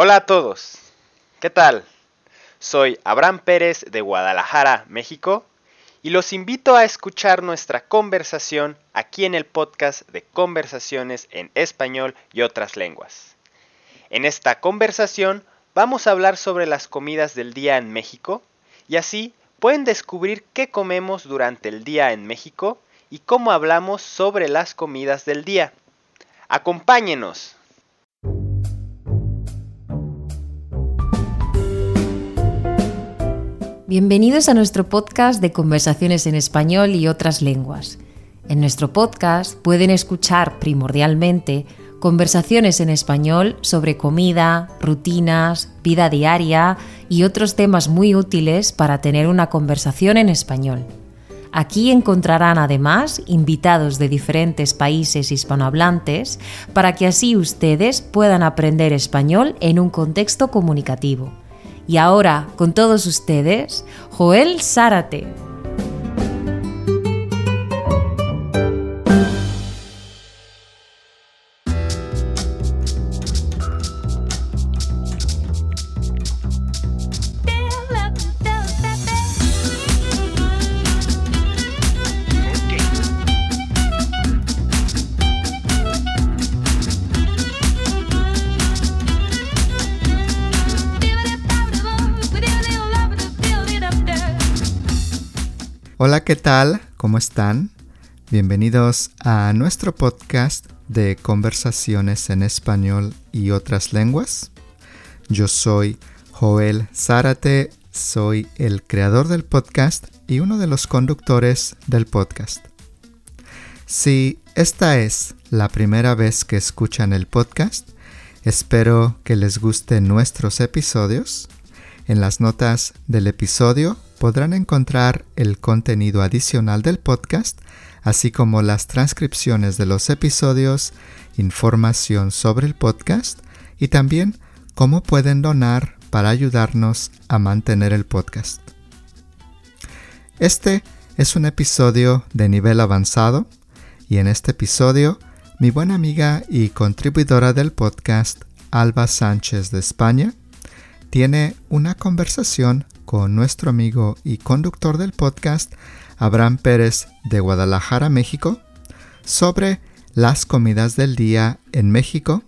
Hola a todos. ¿Qué tal? Soy Abraham Pérez de Guadalajara, México, y los invito a escuchar nuestra conversación aquí en el podcast de Conversaciones en Español y otras lenguas. En esta conversación vamos a hablar sobre las comidas del día en México y así pueden descubrir qué comemos durante el día en México y cómo hablamos sobre las comidas del día. Acompáñenos. Bienvenidos a nuestro podcast de conversaciones en español y otras lenguas. En nuestro podcast pueden escuchar primordialmente conversaciones en español sobre comida, rutinas, vida diaria y otros temas muy útiles para tener una conversación en español. Aquí encontrarán además invitados de diferentes países hispanohablantes para que así ustedes puedan aprender español en un contexto comunicativo. Y ahora, con todos ustedes, Joel Zárate. ¿Qué tal? ¿Cómo están? Bienvenidos a nuestro podcast de conversaciones en español y otras lenguas. Yo soy Joel Zárate, soy el creador del podcast y uno de los conductores del podcast. Si esta es la primera vez que escuchan el podcast, espero que les gusten nuestros episodios. En las notas del episodio podrán encontrar el contenido adicional del podcast, así como las transcripciones de los episodios, información sobre el podcast y también cómo pueden donar para ayudarnos a mantener el podcast. Este es un episodio de nivel avanzado y en este episodio mi buena amiga y contribuidora del podcast, Alba Sánchez de España, tiene una conversación con nuestro amigo y conductor del podcast, Abraham Pérez de Guadalajara, México, sobre las comidas del día en México,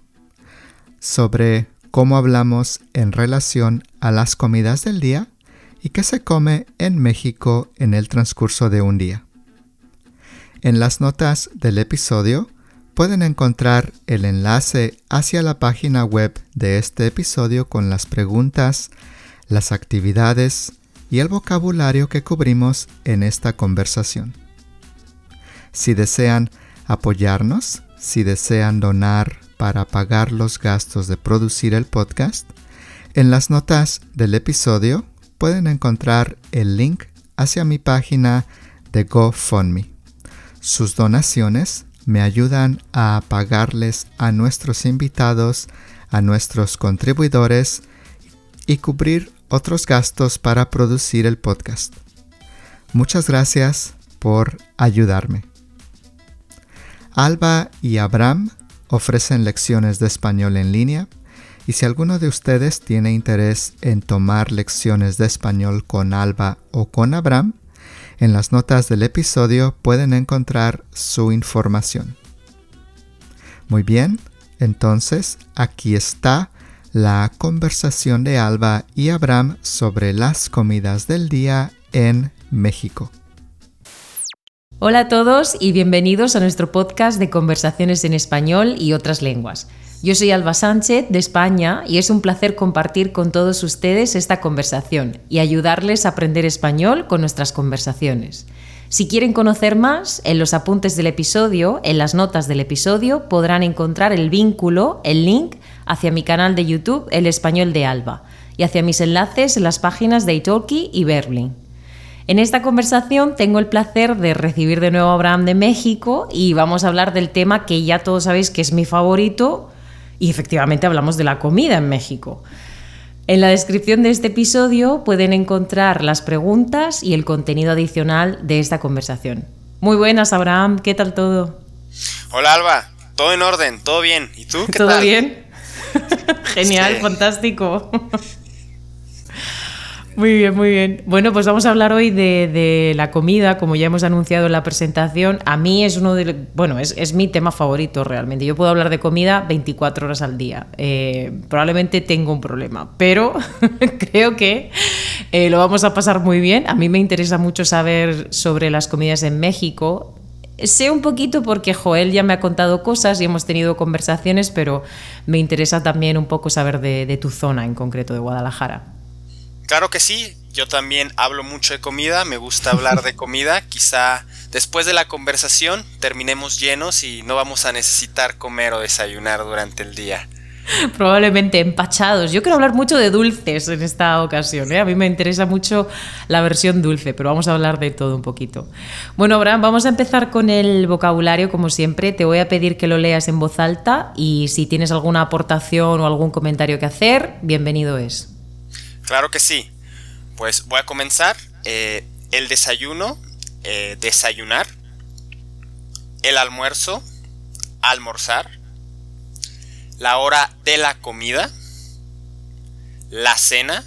sobre cómo hablamos en relación a las comidas del día y qué se come en México en el transcurso de un día. En las notas del episodio pueden encontrar el enlace hacia la página web de este episodio con las preguntas, las actividades y el vocabulario que cubrimos en esta conversación. Si desean apoyarnos, si desean donar para pagar los gastos de producir el podcast, en las notas del episodio pueden encontrar el link hacia mi página de GoFundMe. Sus donaciones me ayudan a pagarles a nuestros invitados, a nuestros contribuidores y cubrir otros gastos para producir el podcast. Muchas gracias por ayudarme. Alba y Abraham ofrecen lecciones de español en línea y si alguno de ustedes tiene interés en tomar lecciones de español con Alba o con Abraham, en las notas del episodio pueden encontrar su información. Muy bien, entonces aquí está la conversación de Alba y Abraham sobre las comidas del día en México. Hola a todos y bienvenidos a nuestro podcast de conversaciones en español y otras lenguas. Yo soy Alba Sánchez de España y es un placer compartir con todos ustedes esta conversación y ayudarles a aprender español con nuestras conversaciones. Si quieren conocer más, en los apuntes del episodio, en las notas del episodio, podrán encontrar el vínculo, el link hacia mi canal de YouTube El Español de Alba y hacia mis enlaces en las páginas de Italki y Berlin. En esta conversación tengo el placer de recibir de nuevo a Abraham de México y vamos a hablar del tema que ya todos sabéis que es mi favorito y efectivamente hablamos de la comida en México. En la descripción de este episodio pueden encontrar las preguntas y el contenido adicional de esta conversación. Muy buenas, Abraham, ¿qué tal todo? Hola, Alba, todo en orden, todo bien. ¿Y tú? ¿Todo bien? Genial, fantástico. Muy bien, muy bien. Bueno, pues vamos a hablar hoy de, la comida, como ya hemos anunciado en la presentación. A mí es uno de, bueno, es, mi tema favorito realmente. Yo puedo hablar de comida 24 horas al día. Eh, probablemente tengo un problema, pero creo que eh, lo vamos a pasar muy bien. A mí me interesa mucho saber sobre las comidas en México. Sé un poquito porque Joel ya me ha contado cosas y hemos tenido conversaciones, pero me interesa también un poco saber de tu zona en concreto, de Guadalajara. Claro que sí, yo también hablo mucho de comida, me gusta hablar de comida, quizá después de la conversación terminemos llenos y no vamos a necesitar comer o desayunar durante el día. Probablemente empachados. Yo quiero hablar mucho de dulces en esta ocasión. ¿eh? A mí me interesa mucho la versión dulce, pero vamos a hablar de todo un poquito. Bueno, Abraham, vamos a empezar con el vocabulario, como siempre. Te voy a pedir que lo leas en voz alta y si tienes alguna aportación o algún comentario que hacer, bienvenido es. Claro que sí. Pues voy a comenzar. Eh, el desayuno, eh, desayunar. El almuerzo, almorzar. La hora de la comida. La cena,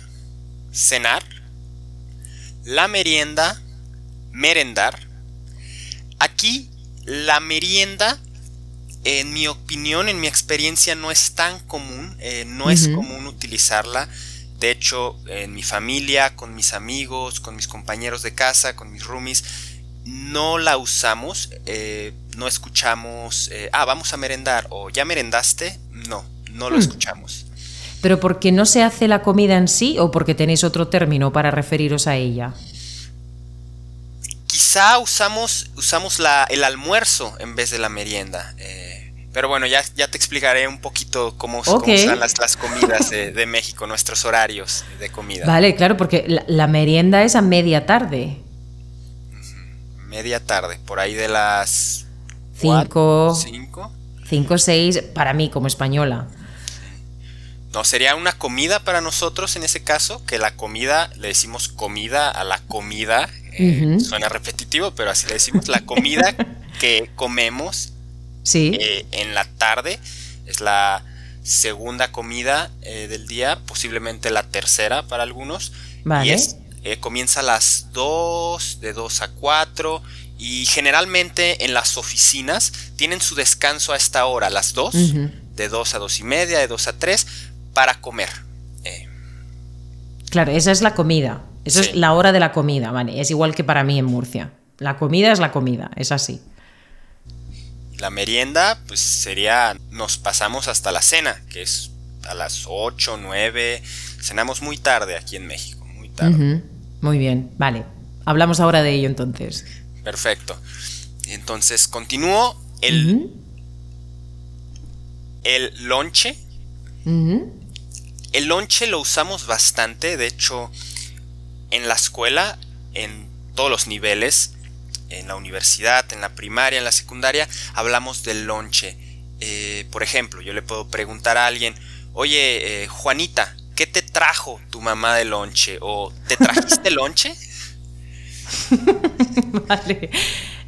cenar. La merienda, merendar. Aquí la merienda, en mi opinión, en mi experiencia, no es tan común. Eh, no es común utilizarla de hecho, en mi familia, con mis amigos, con mis compañeros de casa, con mis roomies, no la usamos, eh, no escuchamos, eh, ah, vamos a merendar o ya merendaste, no, no lo hmm. escuchamos. ¿Pero porque no se hace la comida en sí o porque tenéis otro término para referiros a ella? Quizá usamos, usamos la, el almuerzo en vez de la merienda. Eh, pero bueno, ya, ya te explicaré un poquito cómo, son las, las comidas de, México, nuestros horarios de comida. Vale, claro, porque la, merienda es a media tarde. Media tarde, por ahí de las... Cinco. Cinco. Cinco, seis, para mí como española. No, sería una comida para nosotros en ese caso, que la comida, le decimos comida a la comida, eh, suena repetitivo, pero así le decimos, la comida que comemos Sí. Eh, en la tarde. Es la segunda comida eh, del día, posiblemente la tercera para algunos. Y es, comienza a las 2, de 2 a 4. Y generalmente en las oficinas tienen su descanso a esta hora, a las 2, de 2 a 2 y media, de 2 a 3, para comer. Claro, esa es la comida. Esa es la hora de la comida, ¿vale? Es igual que para mí en Murcia. La comida es la comida, es así. La merienda, pues sería, nos pasamos hasta la cena, que es a las 8, 9, cenamos muy tarde aquí en México, muy tarde. Muy bien, vale. Hablamos ahora de ello entonces. Perfecto. Entonces, continúo el, el lonche. El lonche lo usamos bastante, de hecho, en la escuela, en todos los niveles, en la universidad, en la primaria, en la secundaria, hablamos del lonche. Eh, por ejemplo, yo le puedo preguntar a alguien, oye, eh, Juanita, ¿qué te trajo tu mamá de lonche? ¿O te trajiste lonche? vale.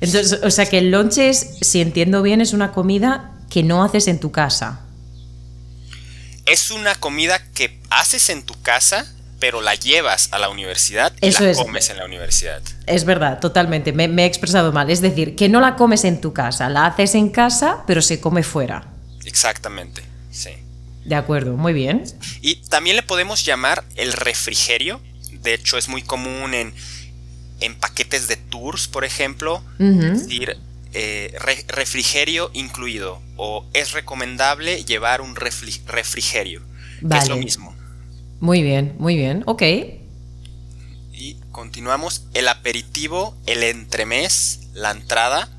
Entonces, o sea que el lonche es, si entiendo bien, es una comida que no haces en tu casa. Es una comida que haces en tu casa, pero la llevas a la universidad y la comes en la universidad. Es verdad, totalmente. Me, he expresado mal. Es decir, que no la comes en tu casa, la haces en casa, pero se come fuera. Exactamente, sí. De acuerdo, muy bien. Y también le podemos llamar el refrigerio. De hecho, es muy común en, en paquetes de tours, por ejemplo, decir eh, refrigerio incluido. O es recomendable llevar un refrigerio, que es lo mismo. Muy bien, muy bien, ok. Y continuamos. El aperitivo, el entremés, la entrada.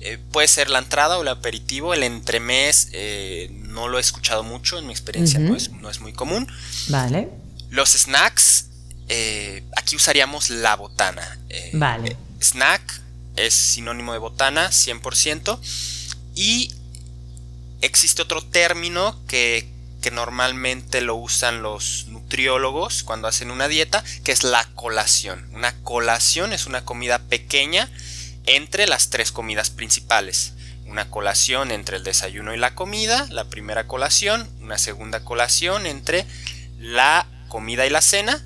Eh, puede ser la entrada o el aperitivo. El entremés eh, no lo he escuchado mucho, en mi experiencia no, es, muy común. Vale. Los snacks, eh, aquí usaríamos la botana. vale. Snack es sinónimo de botana, 100%. Y existe otro término que que normalmente lo usan los nutriólogos cuando hacen una dieta, que es la colación. Una colación es una comida pequeña entre las tres comidas principales. una colación entre el desayuno y la comida, la primera colación, una segunda colación entre la comida y la cena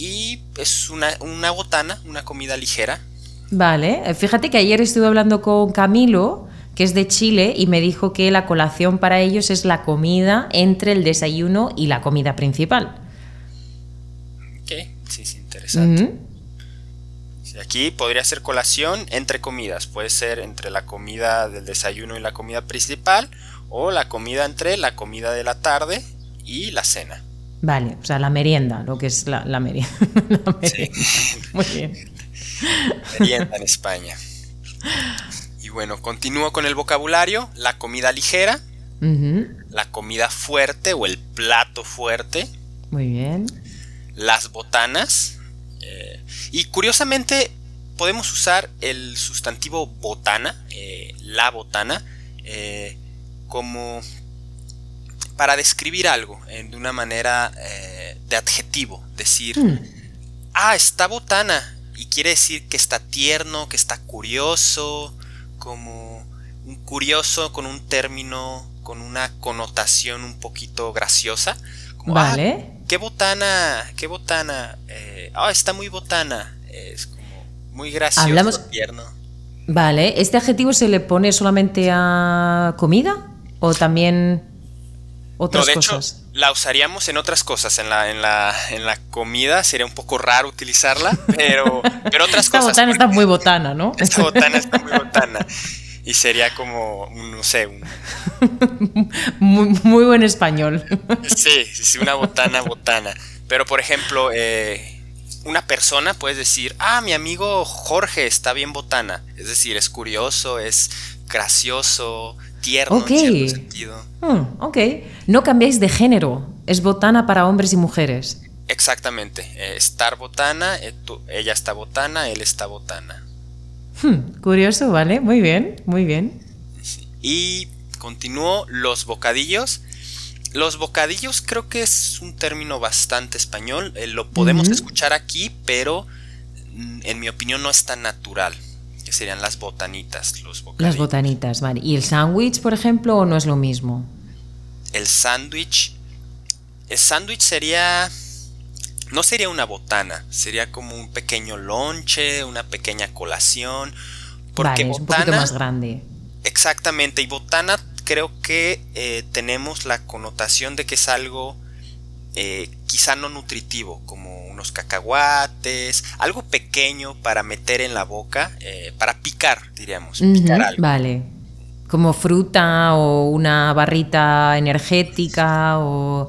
y es una, una botana, una comida ligera. Vale, fíjate que ayer estuve hablando con Camilo, que es de Chile, y me dijo que la colación para ellos es la comida entre el desayuno y la comida principal. Ok, sí, es interesante. Aquí podría ser colación entre comidas, puede ser entre la comida del desayuno y la comida principal, o la comida entre la comida de la tarde y la cena. Vale, o sea, la merienda, lo que es la, merienda. Sí. Muy bien. Merienda en España. Y bueno, continúo con el vocabulario. La comida ligera, la comida fuerte o el plato fuerte. Muy bien. Las botanas. Eh, y curiosamente podemos usar el sustantivo botana, eh, la botana, eh, como para describir algo de una manera de adjetivo. Decir, hmm. ah, está botana. Y quiere decir que está tierno, que está curioso, como un curioso con un término, con una connotación un poquito graciosa. Ah, vale. qué botana, qué botana. Eh, ah, está muy botana. Es como muy gracioso, Hablamos... tierno. Vale, ¿este adjetivo se le pone solamente a comida o también otras no, de cosas? Hecho, la usaríamos en otras cosas. En la, en la, en la comida sería un poco raro utilizarla, pero, pero otras esta cosas. Botana está muy botana, ¿no? Esta botana está muy botana. Y sería como, no sé, un... muy, buen español. Sí, sí, una botana, botana. Pero por ejemplo, eh, una persona puedes decir, ah, mi amigo Jorge está bien botana. Es decir, es curioso, es gracioso, tierno en cierto sentido. Hmm, ok. No cambiáis de género. Es botana para hombres y mujeres. Exactamente. Eh, estar botana, eh, ella está botana, él está botana. Hmm, curioso, vale, muy bien, muy bien. Y continúo los bocadillos. Los bocadillos creo que es un término bastante español. Eh, lo podemos escuchar aquí, pero mm, en mi opinión no es tan natural. Que serían las botanitas, los bocadillos. Las botanitas, vale. ¿Y el sándwich, por ejemplo, o no es lo mismo? El sándwich. El sándwich sería no sería una botana, sería como un pequeño lonche, una pequeña colación. Porque es un poquito más grande. Exactamente, y botana creo que eh, tenemos la connotación de que es algo eh, quizá no nutritivo, como unos cacahuates, algo pequeño para meter en la boca, eh, para picar, diríamos. picar algo. Vale. Como fruta o una barrita energética o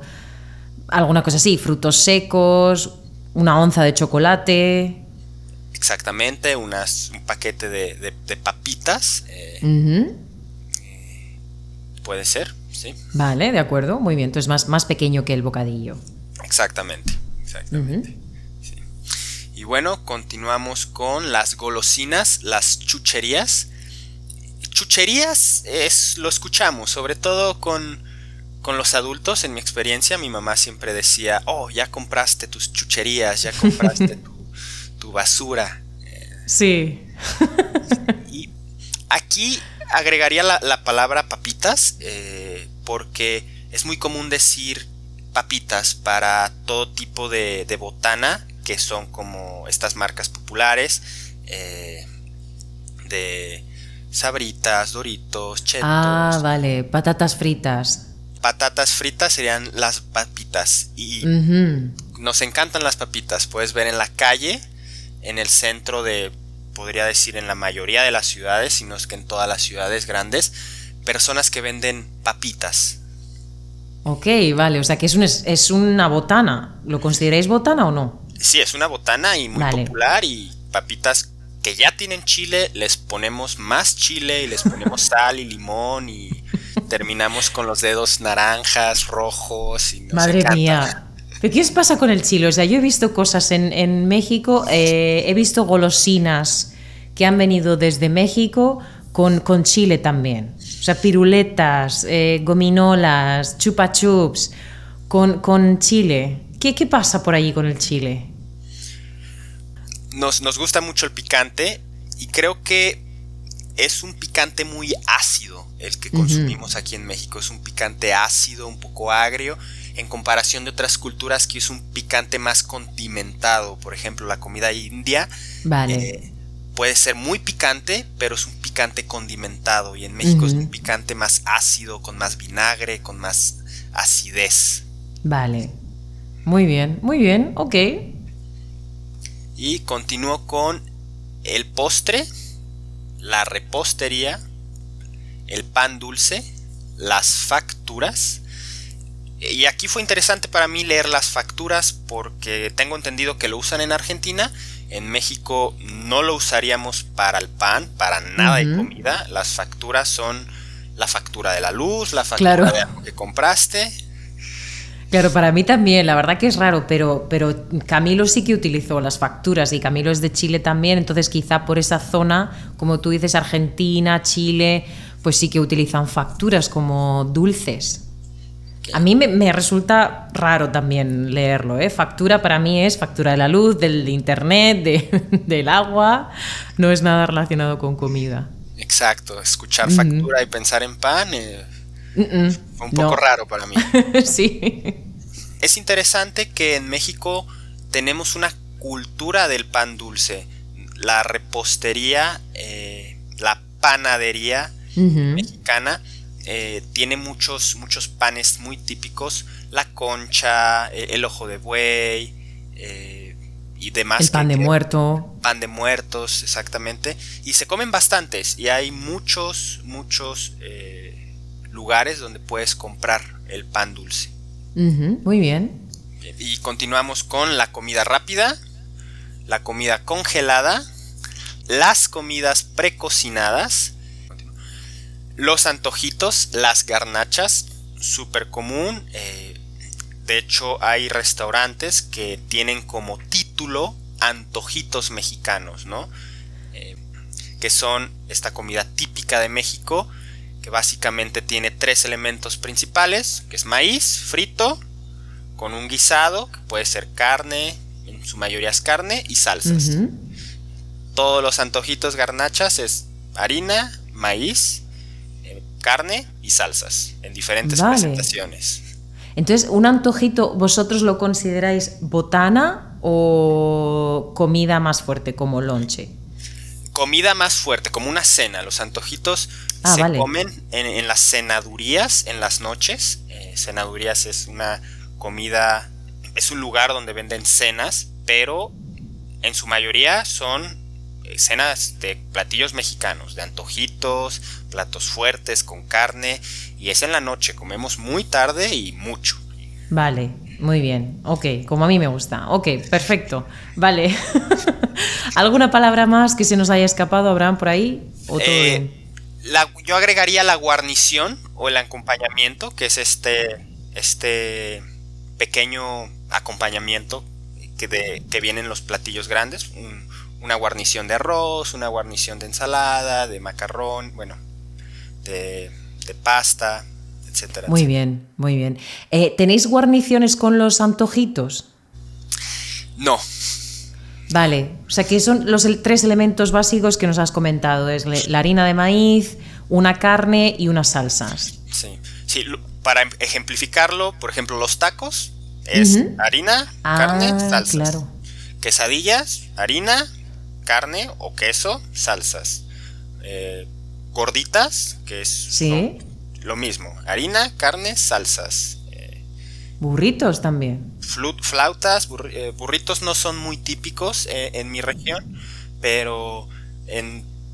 alguna cosa así, frutos secos, una onza de chocolate. Exactamente, unas, un paquete de, papitas. Eh, eh, puede ser, sí. Vale, de acuerdo, muy bien. Entonces más, más pequeño que el bocadillo. Exactamente, exactamente. Bueno, continuamos con las golosinas, las chucherías. Chucherías es, lo escuchamos, sobre todo con con los adultos, en mi experiencia, mi mamá siempre decía, oh, ya compraste tus chucherías, ya compraste tu, basura. Sí. y aquí agregaría la, palabra papitas, eh, porque es muy común decir papitas para todo tipo de, botana, que son como estas marcas populares, eh, de sabritas, doritos, chetos. Ah, vale, patatas fritas patatas fritas serían las papitas. Y nos encantan las papitas. Puedes ver en la calle, en el centro de, podría decir, en la mayoría de las ciudades, si no es que en todas las ciudades grandes, personas que venden papitas. Ok, vale, o sea que es, un, es una botana. ¿Lo consideráis botana o no? Sí, es una botana y muy popular y papitas que ya tienen chile, les ponemos más chile y les ponemos sal y limón y terminamos con los dedos naranjas, rojos. Y Madre mía. ¿Pero qué os pasa con el chile? O sea, yo he visto cosas en, México, eh, he visto golosinas que han venido desde México con, con chile también. O sea, piruletas, eh, gominolas, chupa chups, con, con chile. ¿Qué, ¿Qué pasa por allí con el chile? Nos, nos gusta mucho el picante y creo que es un picante muy ácido el que consumimos aquí en México. Es un picante ácido, un poco agrio, en comparación de otras culturas que es un picante más condimentado. Por ejemplo, la comida india eh, puede ser muy picante, pero es un picante condimentado. Y en México es un picante más ácido, con más vinagre, con más acidez. Vale. Muy bien, muy bien, ok. Y continúo con el postre, la repostería, el pan dulce, las facturas. Y aquí fue interesante para mí leer las facturas porque tengo entendido que lo usan en Argentina. En México no lo usaríamos para el pan, para nada de comida. Las facturas son la factura de la luz, la factura de algo que compraste, Claro, para mí también, la verdad que es raro, pero, pero Camilo sí que utilizó las facturas y Camilo es de Chile también, entonces quizá por esa zona, como tú dices, Argentina, Chile, pues sí que utilizan facturas como dulces. A mí me, resulta raro también leerlo, ¿eh? Factura para mí es factura de la luz, del internet, del agua, no es nada relacionado con comida. Exacto, escuchar factura y pensar en pan. Eh, fue un poco raro para mí. sí. Es interesante que en México tenemos una cultura del pan dulce. La repostería, eh, la panadería mexicana eh, tiene muchos, muchos panes muy típicos. La concha, eh, el ojo de buey y demás. El pan de muerto. Pan de muertos, exactamente. Y se comen bastantes. Y hay muchos, muchos lugares donde puedes comprar el pan dulce. muy bien. Y continuamos con la comida rápida, la comida congelada, las comidas precocinadas, los antojitos, las garnachas, súper común. Eh, de hecho, hay restaurantes que tienen como título antojitos mexicanos, ¿no? Eh, que son esta comida típica de México que básicamente tiene tres elementos principales, que es maíz frito, con un guisado, que puede ser carne, en su mayoría es carne, y salsas. Todos los antojitos garnachas es harina, maíz, eh, carne y salsas, en diferentes presentaciones. Entonces, ¿un antojito vosotros lo consideráis botana o comida más fuerte como lonche? Comida más fuerte, como una cena. Los antojitos Ah, se comen en, las cenadurías en las noches. Eh, cenadurías es una comida, es un lugar donde venden cenas, pero en su mayoría son eh, cenas de platillos mexicanos, de antojitos, platos fuertes con carne, y es en la noche, comemos muy tarde y mucho. Vale, muy bien, ok, como a mí me gusta, ok, perfecto, vale. ¿Alguna palabra más que se nos haya escapado, Abraham, por ahí? ¿O todo eh, yo agregaría la guarnición o el acompañamiento, que es este, este pequeño acompañamiento que, de, que vienen los platillos grandes. una guarnición de arroz, una guarnición de ensalada, de macarrón, bueno, de, pasta, etcétera. Muy bien, muy bien. Eh, ¿Tenéis guarniciones con los antojitos? No, Vale, o sea que son los tres elementos básicos que nos has comentado, es la harina de maíz, una carne y unas salsas. Sí, sí para ejemplificarlo, por ejemplo, los tacos es harina, carne, ah, salsas. Claro. Quesadillas, harina, carne o queso, salsas. Eh, gorditas, que es lo mismo, harina, carne, salsas. Burritos también. Flautas, eh, burritos no son muy típicos eh, en mi región, pero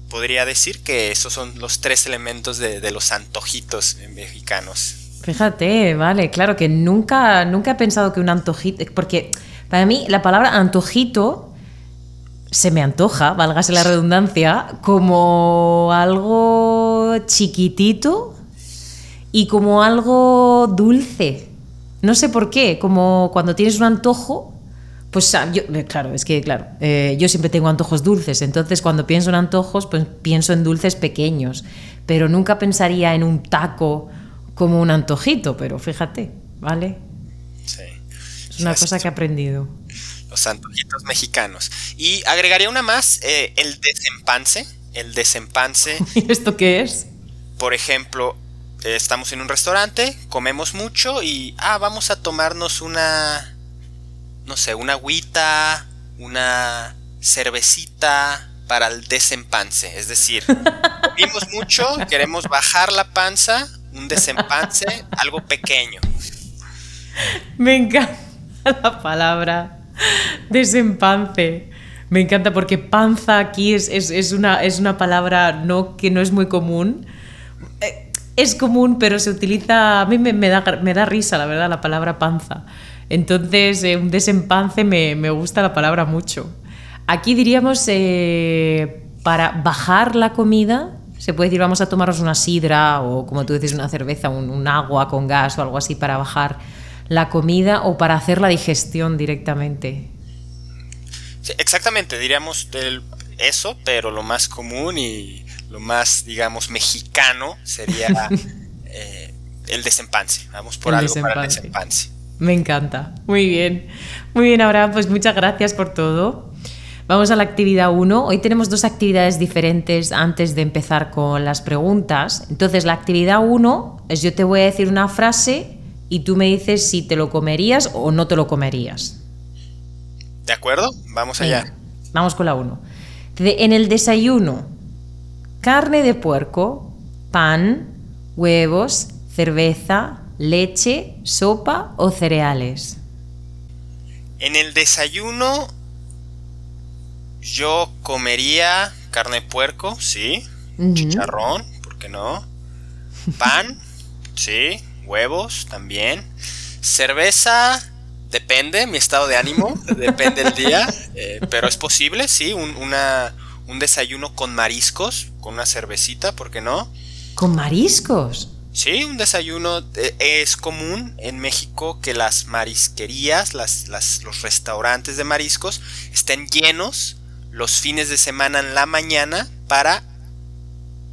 podría decir que esos son los tres elementos de, los antojitos mexicanos. Fíjate, vale, claro que nunca, nunca he pensado que un antojito, porque para mí la palabra antojito se me antoja, válgase la redundancia, como algo chiquitito y como algo dulce. No sé por qué, como cuando tienes un antojo, pues ah, yo, eh, claro, es que claro, eh, yo siempre tengo antojos dulces, entonces cuando pienso en antojos, pues pienso en dulces pequeños, pero nunca pensaría en un taco como un antojito, pero fíjate, ¿vale? Sí. Es una cosa que he aprendido. Los antojitos mexicanos. Y agregaría una más, eh, el desempance. el desempance. ¿Y esto qué es? Por ejemplo, estamos en un restaurante, comemos mucho y, ah, vamos a tomarnos una, no sé, una agüita, una cervecita para el desempance. Es decir, comimos mucho, queremos bajar la panza, un desempance, algo pequeño. Me encanta la palabra desempance. Me encanta porque panza aquí es, es, es, una, es una palabra no, que no es muy común. Es común, pero se utiliza. A mí me, da, me da risa, la verdad, la palabra panza. Entonces, eh, un desempance me, me, gusta la palabra mucho. Aquí diríamos eh, para bajar la comida. Se puede decir, vamos a tomarnos una sidra o, como tú dices, una cerveza, un, un agua con gas o algo así para bajar la comida o para hacer la digestión directamente. Exactamente, diríamos eso, pero lo más común y lo más, digamos, mexicano sería eh, el desempance. Vamos por El algo para el desempance. desempance. Me encanta. Muy bien. Muy bien, Abraham, pues muchas gracias por todo. Vamos a la actividad 1. Hoy tenemos dos actividades diferentes antes de empezar con las preguntas. Entonces, la actividad 1 es yo te voy a decir una frase y tú me dices si te lo comerías o no te lo comerías. ¿De acuerdo? Vamos allá. Venga, vamos con la 1. En el desayuno, carne de puerco, pan, huevos, cerveza, leche, sopa o cereales. En el desayuno yo comería carne de puerco, sí. Ujú. Chicharrón, ¿por qué no? Pan, sí. Huevos también. Cerveza, depende, mi estado de ánimo, depende el día. eh, pero es posible, sí. Un, una, un desayuno con mariscos, con una cervecita, ¿por qué no? ¿Con mariscos? Sí, un desayuno eh, es común en México que las marisquerías, las, las- los restaurantes de mariscos estén llenos los fines de semana en la mañana para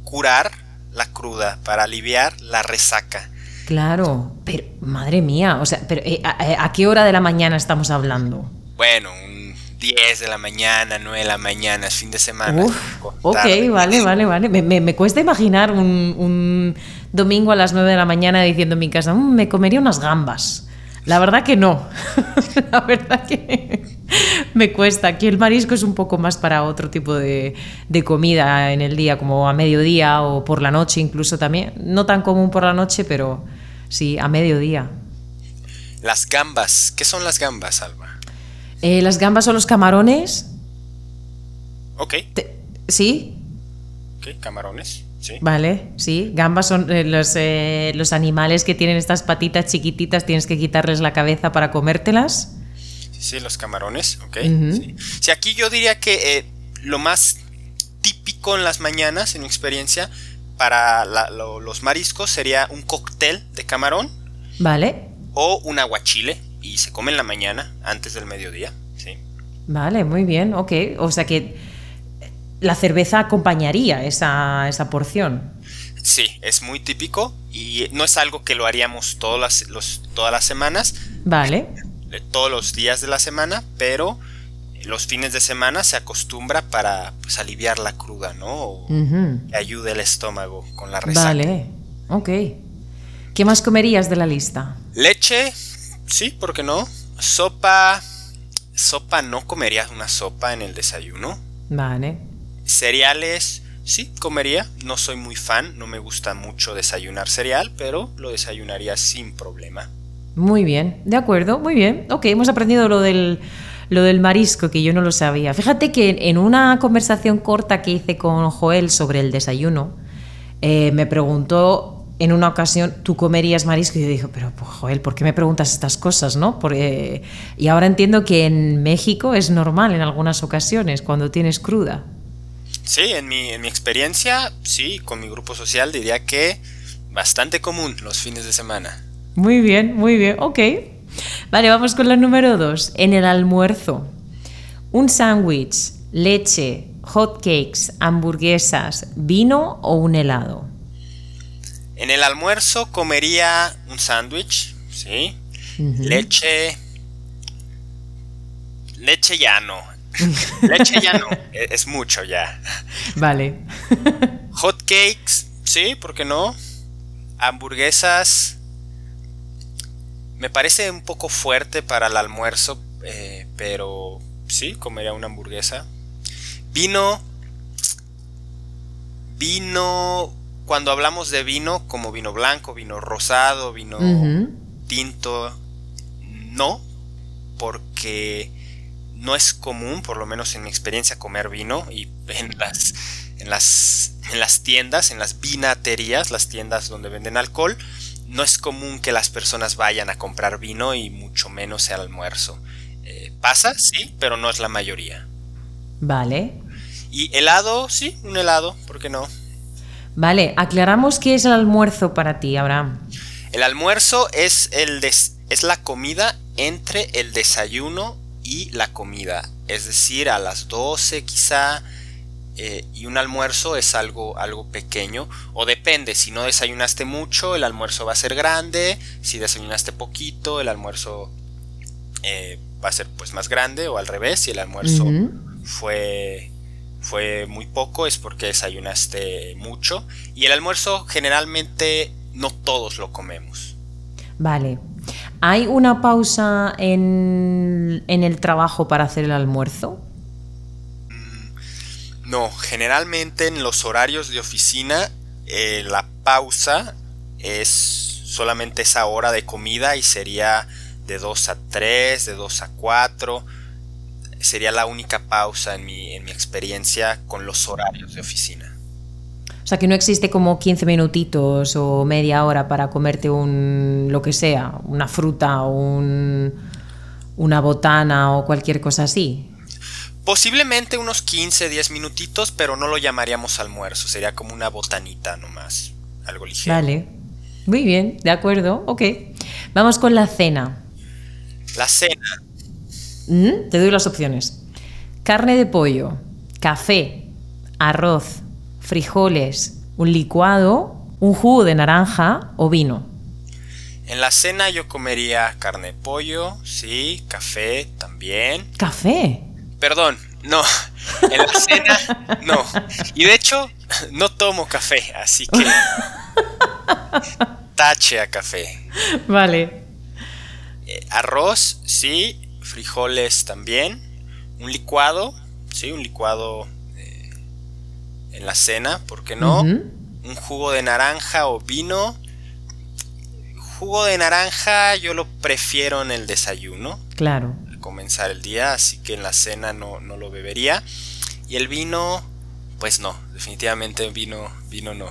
curar la cruda, para aliviar la resaca. Claro, pero madre mía, o sea, pero eh, ¿a, a qué hora de la mañana estamos hablando? Bueno, un 10 de la mañana, 9 de la mañana, fin de semana. Uf, ok, tarde. vale, vale, vale. Me, me- me cuesta imaginar un, un domingo a las 9 de la mañana diciendo en mi casa, "Mm, me comería unas gambas. La verdad que no. la verdad que me cuesta. Aquí el marisco es un poco más para otro tipo de, de comida en el día, como a mediodía o por la noche incluso también. No tan común por la noche, pero sí, a mediodía. Las gambas, ¿qué son las gambas, Alba? Eh, las gambas o los camarones, Ok, te- ¿sí? ok, camarones, sí. Vale, sí. Gambas son eh, los, eh, los animales que tienen estas patitas chiquititas, tienes que quitarles la cabeza para comértelas. Sí, los camarones, ok. Ujú. sí. Sí, aquí yo diría que lo más típico en las mañanas, en mi experiencia, para la- lo- los mariscos sería un cóctel de camarón Vale, o un aguachile y se come en la mañana antes del mediodía, sí. vale, muy bien, ok. O sea que la cerveza acompañaría esa, esa porción. Sí, es muy típico y no es algo que lo haríamos todas las, los- todas las semanas, Vale, eh, todos los días de la semana, pero los fines de semana se acostumbra para pues, aliviar la cruda, ¿no? O ujú, que ayude el estómago con la resaca. vale, ok. ¿Qué más comerías de la lista? Leche, sí, ¿por qué no? Sopa, sopa, no comería una sopa en el desayuno. Vale, Cereales, sí, comería. No soy muy fan, no me gusta mucho desayunar cereal, pero lo desayunaría sin problema. muy bien, de acuerdo, muy bien. Ok, hemos aprendido lo del, lo del marisco, que yo no lo sabía. Fíjate que en una conversación corta que hice con Joel sobre el desayuno, eh, me preguntó en una ocasión, ¿tú comerías marisco? Y yo dije, pero pues, Joel, ¿por qué me preguntas estas cosas? ¿no? Porque, y ahora entiendo que en México es normal en algunas ocasiones, cuando tienes cruda. Sí, en mi, en mi experiencia, sí, con mi grupo social diría que bastante común los fines de semana. Muy bien, muy bien, ok. Vale, vamos con la número dos. En el almuerzo, un sándwich, leche, hot cakes, hamburguesas, vino o un helado. En el almuerzo comería un sándwich, sí. Leche. Leche ya no. Leche ya no, e, es mucho ya. Vale. Hot cakes, sí, ¿por qué no? Hamburguesas. Me parece un poco fuerte para el almuerzo, eh, pero sí, comería una hamburguesa. Vino. Vino. Cuando hablamos de vino, como vino blanco, vino rosado, vino tinto, no, porque no es común, por lo menos en mi experiencia, comer vino y en las, en las, en las tiendas, en las vinaterías, las tiendas donde venden alcohol, no es común que las personas vayan a comprar vino y mucho menos sea almuerzo. Eh, pasa, sí, pero no es la mayoría. Vale. Y helado, sí, un helado, ¿por qué no? Vale, aclaramos qué es el almuerzo para ti, Abraham. El almuerzo es, el es la comida entre el desayuno y la comida. Es decir, a las 12 quizá. Eh, y un almuerzo es algo, algo pequeño. O depende, si no desayunaste mucho, el almuerzo va a ser grande. Si desayunaste poquito, el almuerzo eh, va a ser pues más grande. O al revés, si el almuerzo fue, fue muy poco, es porque desayunaste mucho. Y el almuerzo generalmente no todos lo comemos. Vale, ¿Hay una pausa en, el trabajo para hacer el almuerzo? Mm, no, generalmente en los horarios de oficina eh, la pausa es solamente esa hora de comida y sería de 2 a 3, de 2 a 4. Sería la única pausa en mi, en mi experiencia con los horarios de oficina. O sea, que no existe como 15 minutitos o media hora para comerte un, lo que sea, una fruta o un, una botana o cualquier cosa así. Posiblemente unos 15, 10 minutitos, pero no lo llamaríamos almuerzo, sería como una botanita nomás, algo ligero. Vale, muy bien, de acuerdo, ok. Vamos con la cena. La cena. Mm, te doy las opciones. Carne de pollo, café, arroz, frijoles, un licuado, un jugo de naranja o vino. En la cena yo comería carne de pollo, sí, café también. ¿Café? Perdón, no. En la cena no. Y de hecho no tomo café, así que tache a café. Vale. Eh, arroz, sí, frijoles también. Un licuado, sí, un licuado en la cena, ¿por qué no? Un jugo de naranja o vino. Jugo de naranja yo lo prefiero en el desayuno. Claro. Al comenzar el día, así que en la cena no, no lo bebería. Y el vino, pues no, definitivamente vino, vino no.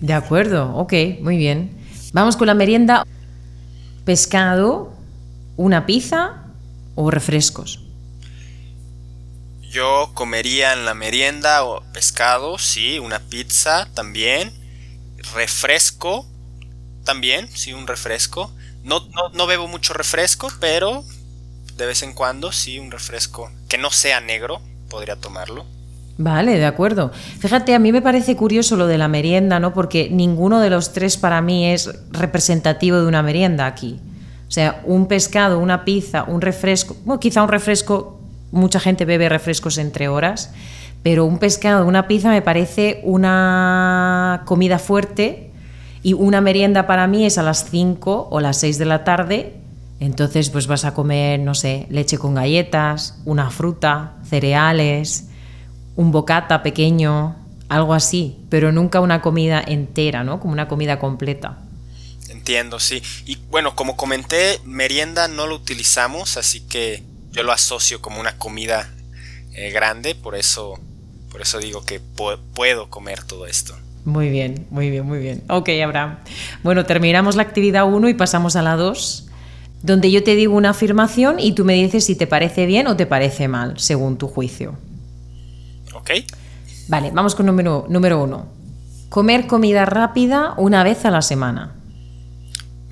De acuerdo, ok, muy bien. Vamos con la merienda. Pescado, una pizza o refrescos. Yo comería en la merienda o pescado, sí, una pizza también, refresco también, sí, un refresco. No, no, bebo mucho refresco, pero de vez en cuando sí, un refresco que no sea negro, podría tomarlo. Vale, de acuerdo. Fíjate, a mí me parece curioso lo de la merienda, ¿no? Porque ninguno de los tres para mí es representativo de una merienda aquí. O sea, un pescado, una pizza, un refresco, bueno, quizá un refresco mucha gente bebe refrescos entre horas, pero un pescado, una pizza me parece una comida fuerte y una merienda para mí es a las 5 o las 6 de la tarde. Entonces, pues vas a comer, no sé, leche con galletas, una fruta, cereales, un bocata pequeño, algo así, pero nunca una comida entera, ¿no? Como una comida completa. Entiendo, sí. Y bueno, como comenté, merienda no lo utilizamos, así que yo lo asocio como una comida eh, grande, por eso, por eso digo que puedo comer todo esto. Muy bien, muy bien, muy bien. Ok, Abraham. Bueno, terminamos la actividad 1 y pasamos a la 2, donde yo te digo una afirmación y tú me dices si te parece bien o te parece mal, según tu juicio. Ok. Vale, vamos con número, número uno. Comer comida rápida una vez a la semana.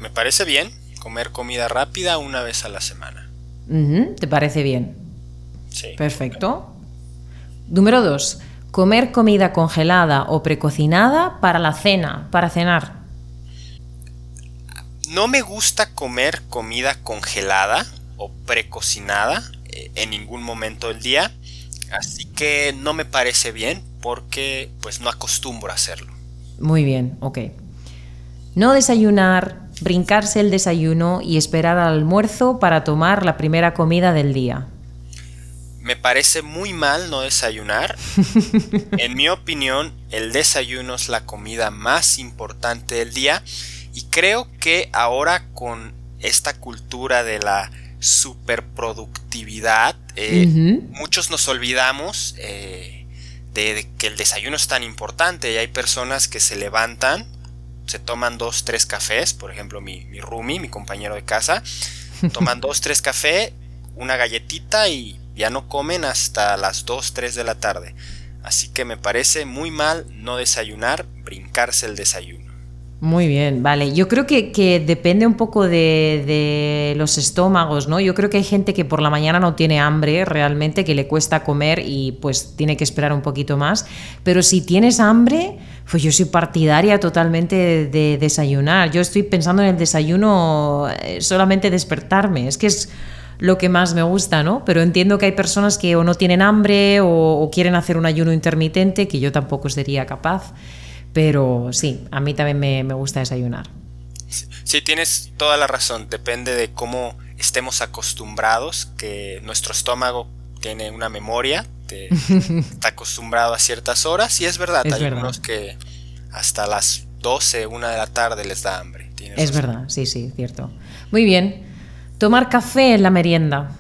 Me parece bien comer comida rápida una vez a la semana. ¿Te parece bien? Sí. Perfecto. Número dos, comer comida congelada o precocinada para la cena, para cenar. No me gusta comer comida congelada o precocinada. eh, en ningún momento del día. Así que no me parece bien porque pues no acostumbro a hacerlo. Muy bien, ok. No desayunar, brincarse el desayuno y esperar al almuerzo para tomar la primera comida del día. Me parece muy mal no desayunar. en mi opinión, el desayuno es la comida más importante del día y creo que ahora con esta cultura de la superproductividad, eh, muchos nos olvidamos eh, de, que el desayuno es tan importante y hay personas que se levantan, se toman dos, tres cafés, por ejemplo mi, mi roomie, mi compañero de casa, toman dos, tres cafés, una galletita y ya no comen hasta las 2, 3 de la tarde. Así que me parece muy mal no desayunar, brincarse el desayuno. Muy bien, vale. Yo creo que, depende un poco de, los estómagos, ¿no? Yo creo que hay gente que por la mañana no tiene hambre realmente, que le cuesta comer y pues tiene que esperar un poquito más. Pero si tienes hambre, pues yo soy partidaria totalmente de, desayunar. Yo estoy pensando en el desayuno eh, solamente despertarme. Es que es lo que más me gusta, ¿no? Pero entiendo que hay personas que o no tienen hambre o, quieren hacer un ayuno intermitente, que yo tampoco sería capaz. Pero sí, a mí también me, gusta desayunar. Sí, tienes toda la razón. Depende de cómo estemos acostumbrados, que nuestro estómago tiene una memoria, está acostumbrado a ciertas horas y es verdad, hay algunos que hasta las 12, una de la tarde les da hambre. Es verdad, sí, sí, cierto. Muy bien. Tomar café en la merienda.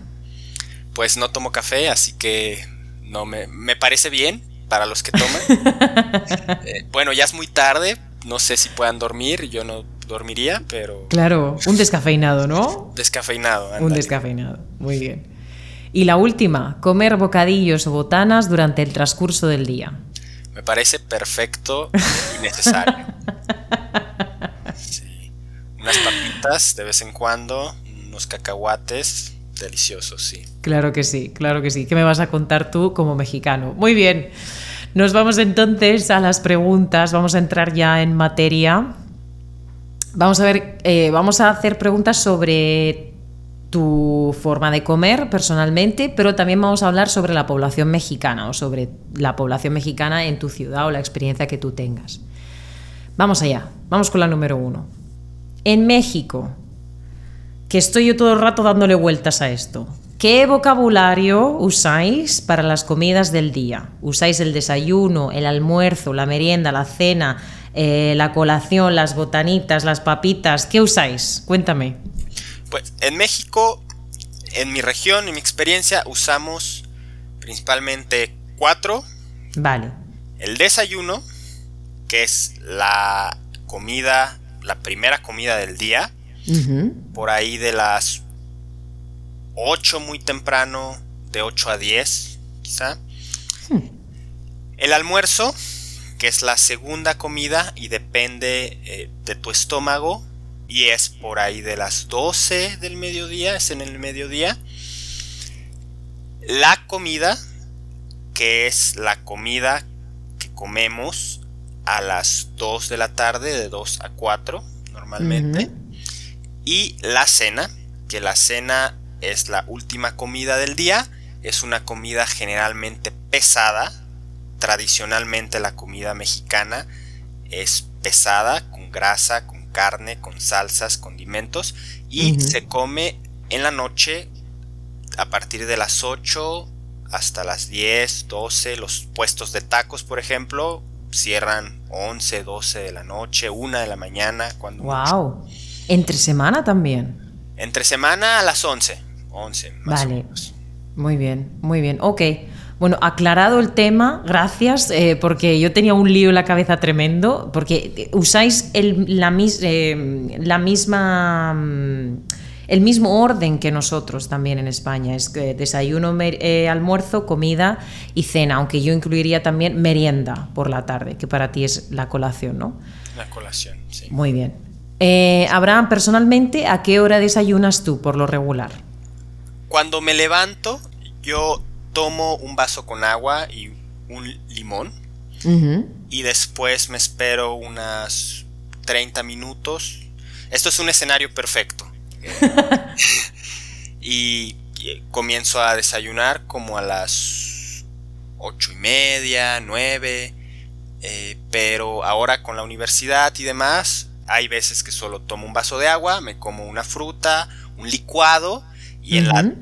Pues no tomo café, así que no me, me parece bien, para los que toman. Eh, bueno, ya es muy tarde, no sé si puedan dormir, yo no dormiría, pero... Claro, un descafeinado, ¿no? Descafeinado. Un descafeinado, muy bien. Y la última, comer bocadillos o botanas durante el transcurso del día. Me parece perfecto y necesario. Unas papitas de vez en cuando, unos cacahuates, deliciosos, sí. Claro que sí, claro que sí. ¿Qué me vas a contar tú como mexicano? Muy bien. Nos vamos entonces a las preguntas, vamos a entrar ya en materia. Vamos a ver, eh, vamos a hacer preguntas sobre tu forma de comer personalmente, pero también vamos a hablar sobre la población mexicana o sobre la población mexicana en tu ciudad o la experiencia que tú tengas. Vamos allá, vamos con la número uno. En México, que estoy yo todo el rato dándole vueltas a esto. ¿Qué vocabulario usáis para las comidas del día? ¿Usáis el desayuno, el almuerzo, la merienda, la cena, eh, la colación, las botanitas, las papitas? ¿Qué usáis? Cuéntame. Pues en México, en mi región, en mi experiencia, usamos principalmente cuatro. Vale. El desayuno, que es la comida, la primera comida del día. Por ahí de las 8 muy temprano, de 8 a 10 quizá. Hmm. El almuerzo, que es la segunda comida y depende eh, de tu estómago, y es por ahí de las 12 del mediodía, es en el mediodía. La comida, que es la comida que comemos a las 2 de la tarde, de 2 a 4 normalmente. Y la cena, que la cena es la última comida del día. Es una comida generalmente pesada. Tradicionalmente la comida mexicana es pesada, con grasa, con carne, con salsas, condimentos. Y se come en la noche a partir de las 8 hasta las 10, 12. Los puestos de tacos, por ejemplo, cierran 11, 12 de la noche, 1 de la mañana. Cuando ¡Wow! ¿Entre semana también? Entre semana a las 11. 11 más vale. Muy bien, muy bien. Ok. Bueno, aclarado el tema, gracias, eh, porque yo tenía un lío en la cabeza tremendo, porque usáis el, la, eh, la, misma, mm, el mismo orden que nosotros también en España, es que desayuno, eh, almuerzo, comida y cena, aunque yo incluiría también merienda por la tarde, que para ti es la colación, ¿no? La colación, sí. Muy bien. Abraham, personalmente, ¿a qué hora desayunas tú por lo regular? Cuando me levanto, yo tomo un vaso con agua y un limón. Y después me espero unas 30 minutos. Esto es un escenario perfecto. y, comienzo a desayunar como a las ocho y media, nueve, eh, pero ahora con la universidad y demás, hay veces que solo tomo un vaso de agua, me como una fruta, un licuado, y, en, la,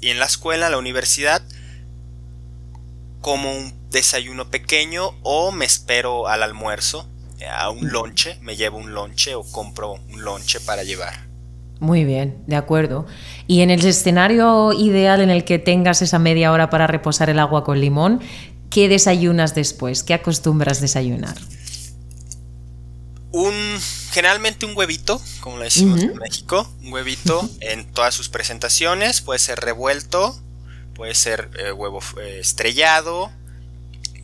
y en la escuela, en la universidad, como un desayuno pequeño o me espero al almuerzo, a un lonche, me llevo un lonche o compro un lonche para llevar. Muy bien, de acuerdo. Y en el escenario ideal en el que tengas esa media hora para reposar el agua con limón, ¿qué desayunas después? ¿Qué acostumbras desayunar? Un, generalmente un huevito, como lo decimos en México, un huevito en todas sus presentaciones, puede ser revuelto, puede ser eh, huevo eh, estrellado,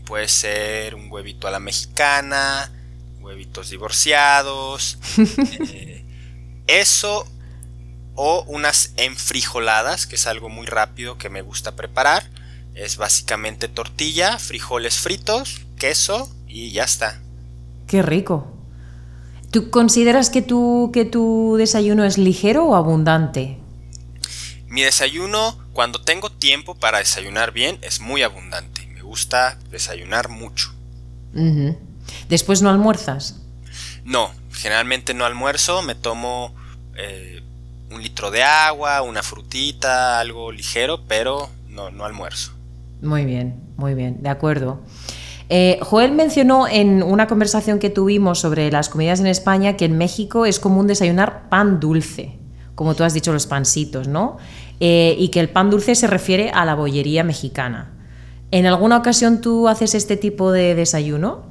puede ser un huevito a la mexicana, huevitos divorciados, eh, eso o unas enfrijoladas, que es algo muy rápido que me gusta preparar. Es básicamente tortilla, frijoles fritos, queso y ya está. Qué rico. ¿Tú consideras que tu, que tu desayuno es ligero o abundante? Mi desayuno, cuando tengo tiempo para desayunar bien, es muy abundante. Me gusta desayunar mucho. ¿Después no almuerzas? No, generalmente no almuerzo, me tomo eh, un litro de agua, una frutita, algo ligero, pero no, no almuerzo. Muy bien, muy bien, de acuerdo. Eh, Joel mencionó en una conversación que tuvimos sobre las comidas en España que en México es común desayunar pan dulce, como tú has dicho, los pancitos, ¿no? Eh, y que el pan dulce se refiere a la bollería mexicana. ¿En alguna ocasión tú haces este tipo de desayuno?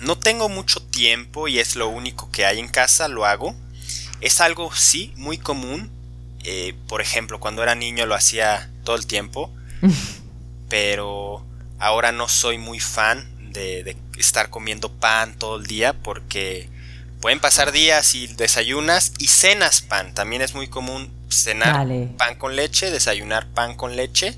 No tengo mucho tiempo y es lo único que hay en casa, lo hago. Es algo, sí, muy común. Eh, por ejemplo, cuando era niño lo hacía todo el tiempo. pero ahora no soy muy fan de, estar comiendo pan todo el día porque pueden pasar días y desayunas y cenas pan. También es muy común cenar pan con leche, desayunar pan con leche.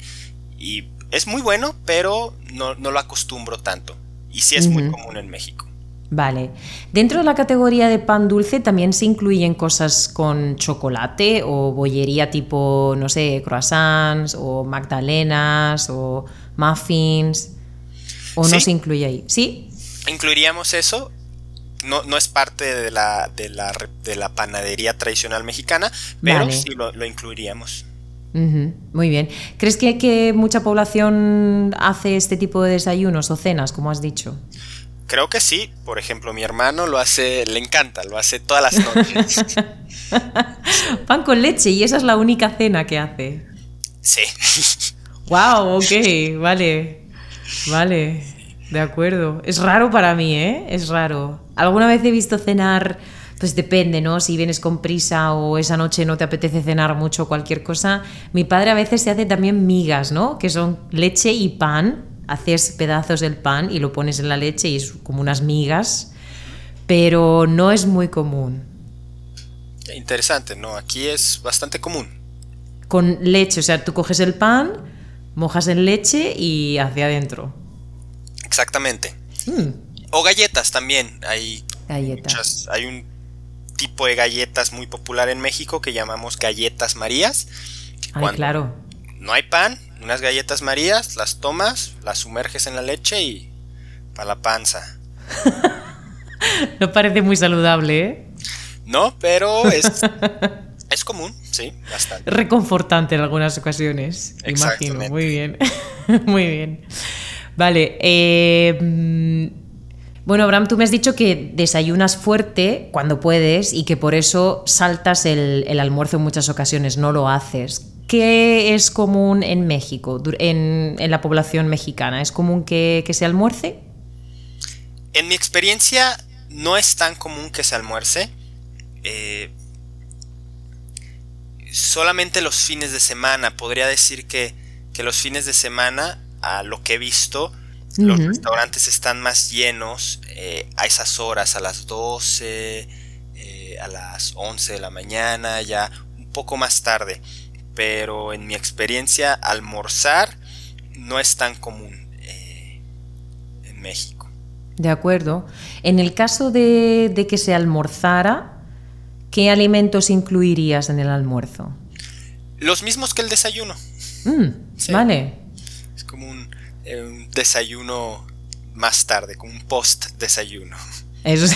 Y es muy bueno, pero no, lo acostumbro tanto. Y sí es muy común en México. Vale. Dentro de la categoría de pan dulce también se incluyen cosas con chocolate o bollería tipo, no sé, croissants o magdalenas o muffins. ¿O no se incluye ahí? ¿Sí? Incluiríamos eso. No, no es parte de la, de, la, de la panadería tradicional mexicana, pero sí lo, incluiríamos. Muy bien. ¿Crees que, que mucha población hace este tipo de desayunos o cenas, como has dicho? Creo que sí. Por ejemplo, mi hermano lo hace, le encanta, lo hace todas las noches. Pan con leche y esa es la única cena que hace. Sí. Wow, ok, vale. Vale, de acuerdo. Es raro para mí, ¿eh? Es raro. Alguna vez he visto cenar, pues depende, ¿no? Si vienes con prisa o esa noche no te apetece cenar mucho cualquier cosa. Mi padre a veces se hace también migas, ¿no? Que son leche y pan haces pedazos del pan y lo pones en la leche y es como unas migas, pero no es muy común. Interesante, ¿no? Aquí es bastante común. Con leche, o sea, tú coges el pan, mojas en leche y hacia adentro. Exactamente. Mm. O galletas también. Hay galletas. hay un tipo de galletas muy popular en México que llamamos galletas marías. Ay, claro. No hay pan, unas galletas marías, las tomas, las sumerges en la leche y para la panza. no parece muy saludable, ¿eh? No, pero es, es común, sí, bastante. Reconfortante en algunas ocasiones, imagino. Muy bien, muy bien. Vale, eh, mm, bueno, Abraham, tú me has dicho que desayunas fuerte cuando puedes y que por eso saltas el, el almuerzo en muchas ocasiones, no lo haces. ¿Qué es común en México, en, la población mexicana? ¿Es común que, se almuerce? En mi experiencia no es tan común que se almuerce. Eh, solamente los fines de semana. Podría decir que, los fines de semana, a lo que he visto, los restaurantes están más llenos eh, a esas horas, a las 12, eh, a las 11 de la mañana, ya un poco más tarde pero en mi experiencia almorzar no es tan común eh, en México. De acuerdo. En el caso de, que se almorzara, ¿qué alimentos incluirías en el almuerzo? Los mismos que el desayuno. Mm, Vale. Eh, un, desayuno más tarde, como un post desayuno. Eso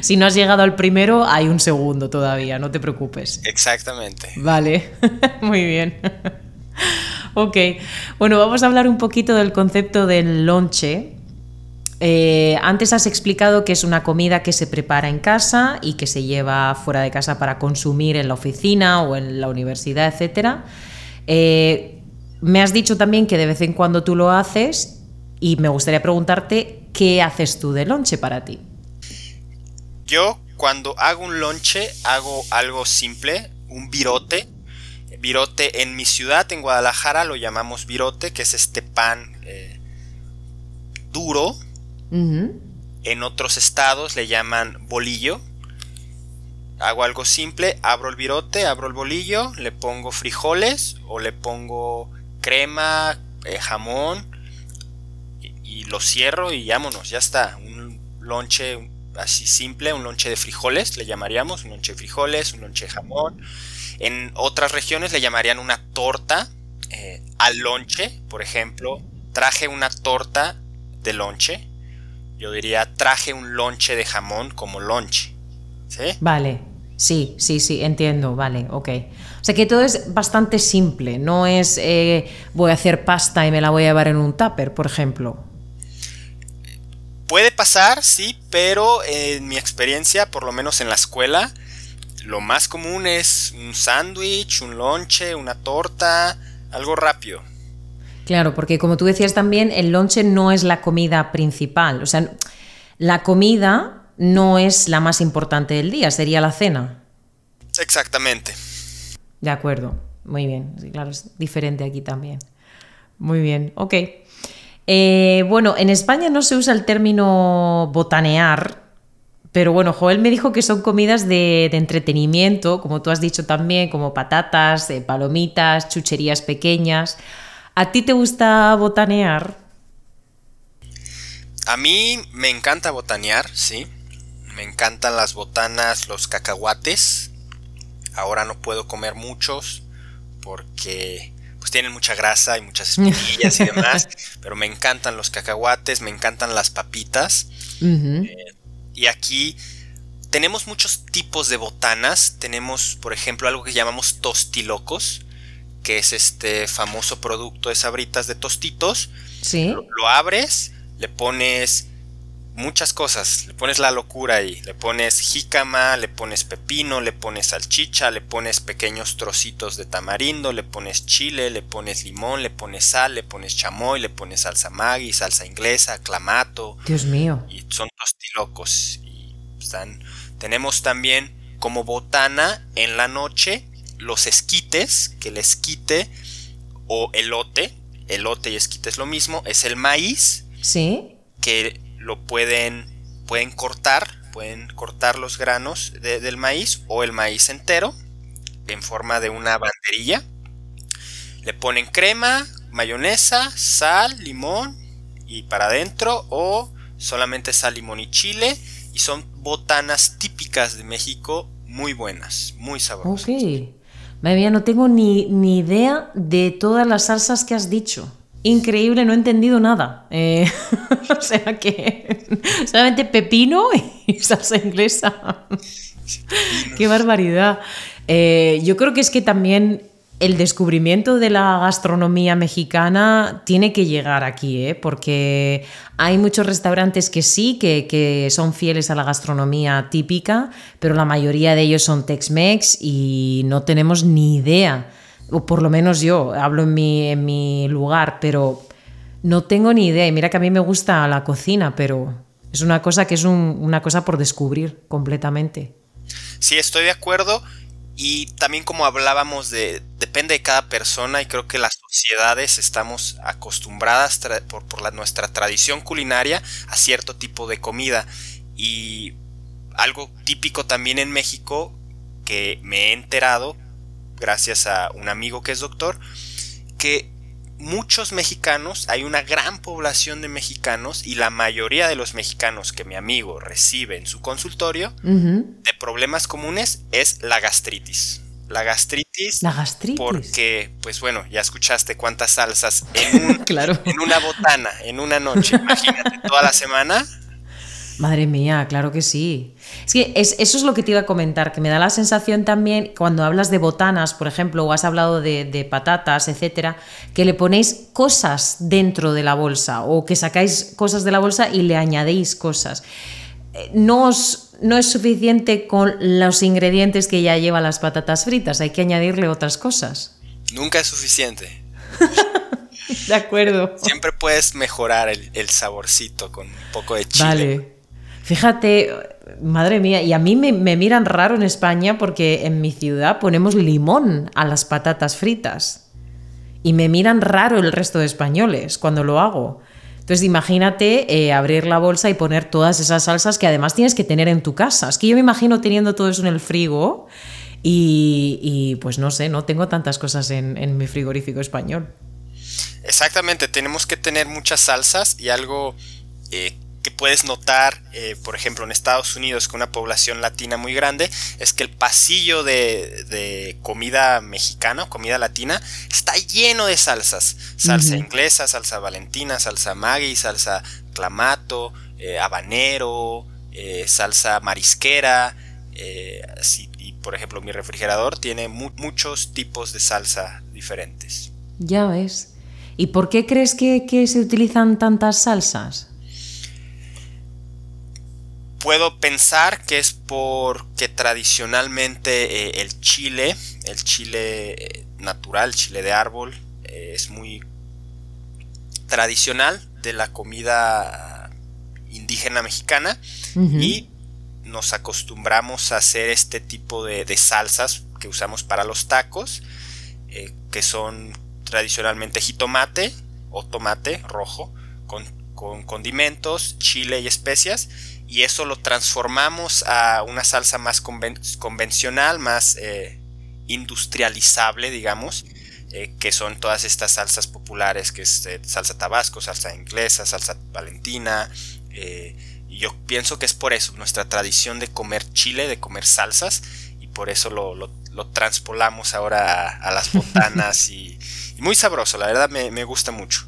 si no has llegado al primero, hay un segundo todavía, no te preocupes. Exactamente. Vale, muy bien. ok, bueno, vamos a hablar un poquito del concepto del lonche. Eh, antes has explicado que es una comida que se prepara en casa y que se lleva fuera de casa para consumir en la oficina o en la universidad, etc. Eh, me has dicho también que de vez en cuando tú lo haces y me gustaría preguntarte qué haces tú de lonche para ti. Yo cuando hago un lonche hago algo simple, un virote. Virote en mi ciudad, en Guadalajara, lo llamamos virote, que es este pan eh, duro. En otros estados le llaman bolillo. Hago algo simple, abro el virote, abro el bolillo, le pongo frijoles o le pongo crema, eh, jamón y, lo cierro y vámonos, ya está. Un lonche así simple, un lonche de frijoles, le llamaríamos, un lonche de frijoles, un lonche de jamón. En otras regiones le llamarían una torta eh, al lonche, por ejemplo, traje una torta de lonche. Yo diría traje un lonche de jamón como lonche. Vale, sí, sí, sí, entiendo, vale, ok. O sea que todo es bastante simple, no es eh, voy a hacer pasta y me la voy a llevar en un tupper, por ejemplo. Puede pasar, sí, pero en mi experiencia, por lo menos en la escuela, lo más común es un sándwich, un lonche, una torta, algo rápido. Claro, porque como tú decías también, el lonche no es la comida principal. O sea, la comida no es la más importante del día, sería la cena. Exactamente. De acuerdo, muy bien. claro, es diferente aquí también. Muy bien, ok. Eh, bueno, en España no se usa el término botanear, pero bueno, Joel me dijo que son comidas de, entretenimiento, como tú has dicho también, como patatas, eh, palomitas, chucherías pequeñas. ¿A ti te gusta botanear? A mí me encanta botanear, sí. Me encantan las botanas, los cacahuates. Ahora no puedo comer muchos porque pues tienen mucha grasa y muchas espinillas y demás, pero me encantan los cacahuates, me encantan las papitas. Eh, y aquí tenemos muchos tipos de botanas. Tenemos, por ejemplo, algo que llamamos tostilocos, que es este famoso producto de sabritas de tostitos. Sí. lo abres, le pones muchas cosas. Le pones la locura ahí. Le pones jícama, le pones pepino, le pones salchicha, le pones pequeños trocitos de tamarindo, le pones chile, le pones limón, le pones sal, le pones chamoy, le pones salsa maggi, salsa inglesa, clamato. Dios mío. Y son tostilocos. Y están. Tenemos también como botana en la noche los esquites, que el esquite o elote, elote y esquite es lo mismo, es el maíz. Sí. Que lo pueden, pueden cortar, pueden cortar los granos del maíz o el maíz entero en forma de una banderilla. Le ponen crema, mayonesa, sal, limón y para adentro o solamente sal, limón y chile y son botanas típicas de México muy buenas, muy sabrosas. Ok. Madre no tengo ni, ni idea de todas las salsas que has dicho increíble, no he entendido nada. Eh, o sea que solamente pepino y salsa inglesa. Qué barbaridad. Eh, yo creo que es que también el descubrimiento de la gastronomía mexicana tiene que llegar aquí, ¿eh? porque hay muchos restaurantes que sí, que, que, son fieles a la gastronomía típica, pero la mayoría de ellos son Tex-Mex y no tenemos ni idea o por lo menos yo, hablo en mi, en mi lugar, pero no tengo ni idea. Y mira que a mí me gusta la cocina, pero es una cosa que es una cosa por descubrir completamente. Sí, estoy de acuerdo. Y también como hablábamos de, depende de cada persona y creo que las sociedades estamos acostumbradas por, por la, nuestra tradición culinaria a cierto tipo de comida. Y algo típico también en México que me he enterado gracias a un amigo que es doctor, que muchos mexicanos, hay una gran población de mexicanos y la mayoría de los mexicanos que mi amigo recibe en su consultorio de problemas comunes es la gastritis. la gastritis. La gastritis. Porque, pues bueno, ya escuchaste cuántas salsas en, claro. en una botana, en una noche. Imagínate, toda la semana. Madre mía, claro que sí. Es que eso es lo que te iba a comentar, que me da la sensación también cuando hablas de botanas, por ejemplo, o has hablado de, patatas, etcétera, que le ponéis cosas dentro de la bolsa o que sacáis cosas de la bolsa y le añadéis cosas. Eh, no, no es suficiente con los ingredientes que ya lleva las patatas fritas, hay que añadirle otras cosas. Nunca es suficiente. de acuerdo. Siempre puedes mejorar el, el, saborcito con un poco de chile. Vale. Fíjate, madre mía, y a mí me, miran raro en España porque en mi ciudad ponemos limón a las patatas fritas. Y me miran raro el resto de españoles cuando lo hago. Entonces imagínate eh, abrir la bolsa y poner todas esas salsas que además tienes que tener en tu casa. Es que yo me imagino teniendo todo eso en el frigo y, pues no sé, no tengo tantas cosas en, mi frigorífico español. Exactamente, tenemos que tener muchas salsas y algo eh, que puedes notar, eh, por ejemplo, en Estados Unidos con una población latina muy grande, es que el pasillo de, comida mexicana, comida latina, está lleno de salsas. Salsa inglesa, salsa valentina, salsa maggi, salsa clamato, eh, habanero, eh, salsa marisquera. y por ejemplo, mi refrigerador tiene muchos tipos de salsa diferentes. Ya ves. ¿Y por qué crees que se utilizan tantas salsas? Puedo pensar que es porque tradicionalmente eh, el chile, el chile eh, natural, chile de árbol, eh, es muy tradicional de la comida indígena mexicana y nos acostumbramos a hacer este tipo de, salsas que usamos para los tacos, que son tradicionalmente jitomate o tomate rojo con, con condimentos, chile y especias y eso lo transformamos a una salsa más convencional, más eh, industrializable, digamos, eh, que son todas estas salsas populares, que es eh, salsa tabasco, salsa inglesa, salsa valentina. y yo pienso que es por eso, nuestra tradición de comer chile, de comer salsas, y por eso lo, lo, transpolamos ahora a, las botanas y, muy sabroso, la verdad me, me gusta mucho.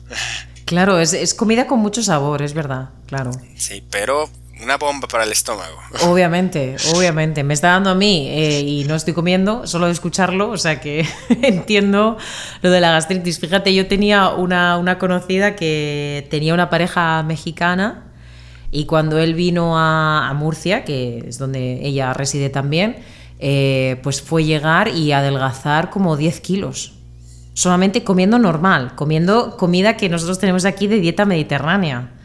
Claro, es, es, comida con mucho sabor, es verdad, claro. Sí, pero una bomba para el estómago. Obviamente, obviamente. Me está dando a mí eh, y no estoy comiendo, solo de escucharlo, o sea que entiendo lo de la gastritis. Fíjate, yo tenía una, una conocida que tenía una pareja mexicana y cuando él vino a, Murcia, que es donde ella reside también, eh, pues fue llegar y adelgazar como 10 kilos. Solamente comiendo normal, comiendo comida que nosotros tenemos aquí de dieta mediterránea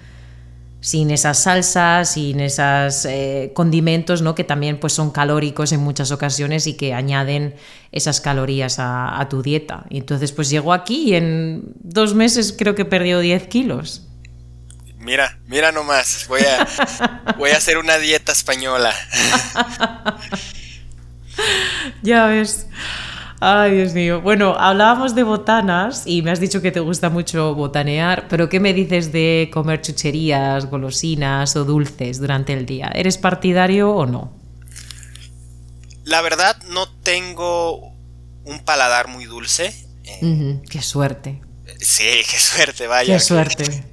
sin esas salsas, sin esos eh, condimentos, ¿no? que también pues, son calóricos en muchas ocasiones y que añaden esas calorías a, tu dieta. Y entonces pues llegó aquí y en dos meses creo que perdió 10 kilos. Mira, mira nomás, voy a, voy a hacer una dieta española. ya ves. Ay, Dios mío. Bueno, hablábamos de botanas y me has dicho que te gusta mucho botanear, pero ¿qué me dices de comer chucherías, golosinas o dulces durante el día? ¿Eres partidario o no? La verdad, no tengo un paladar muy dulce. Qué suerte. Sí, qué suerte, vaya. Qué suerte.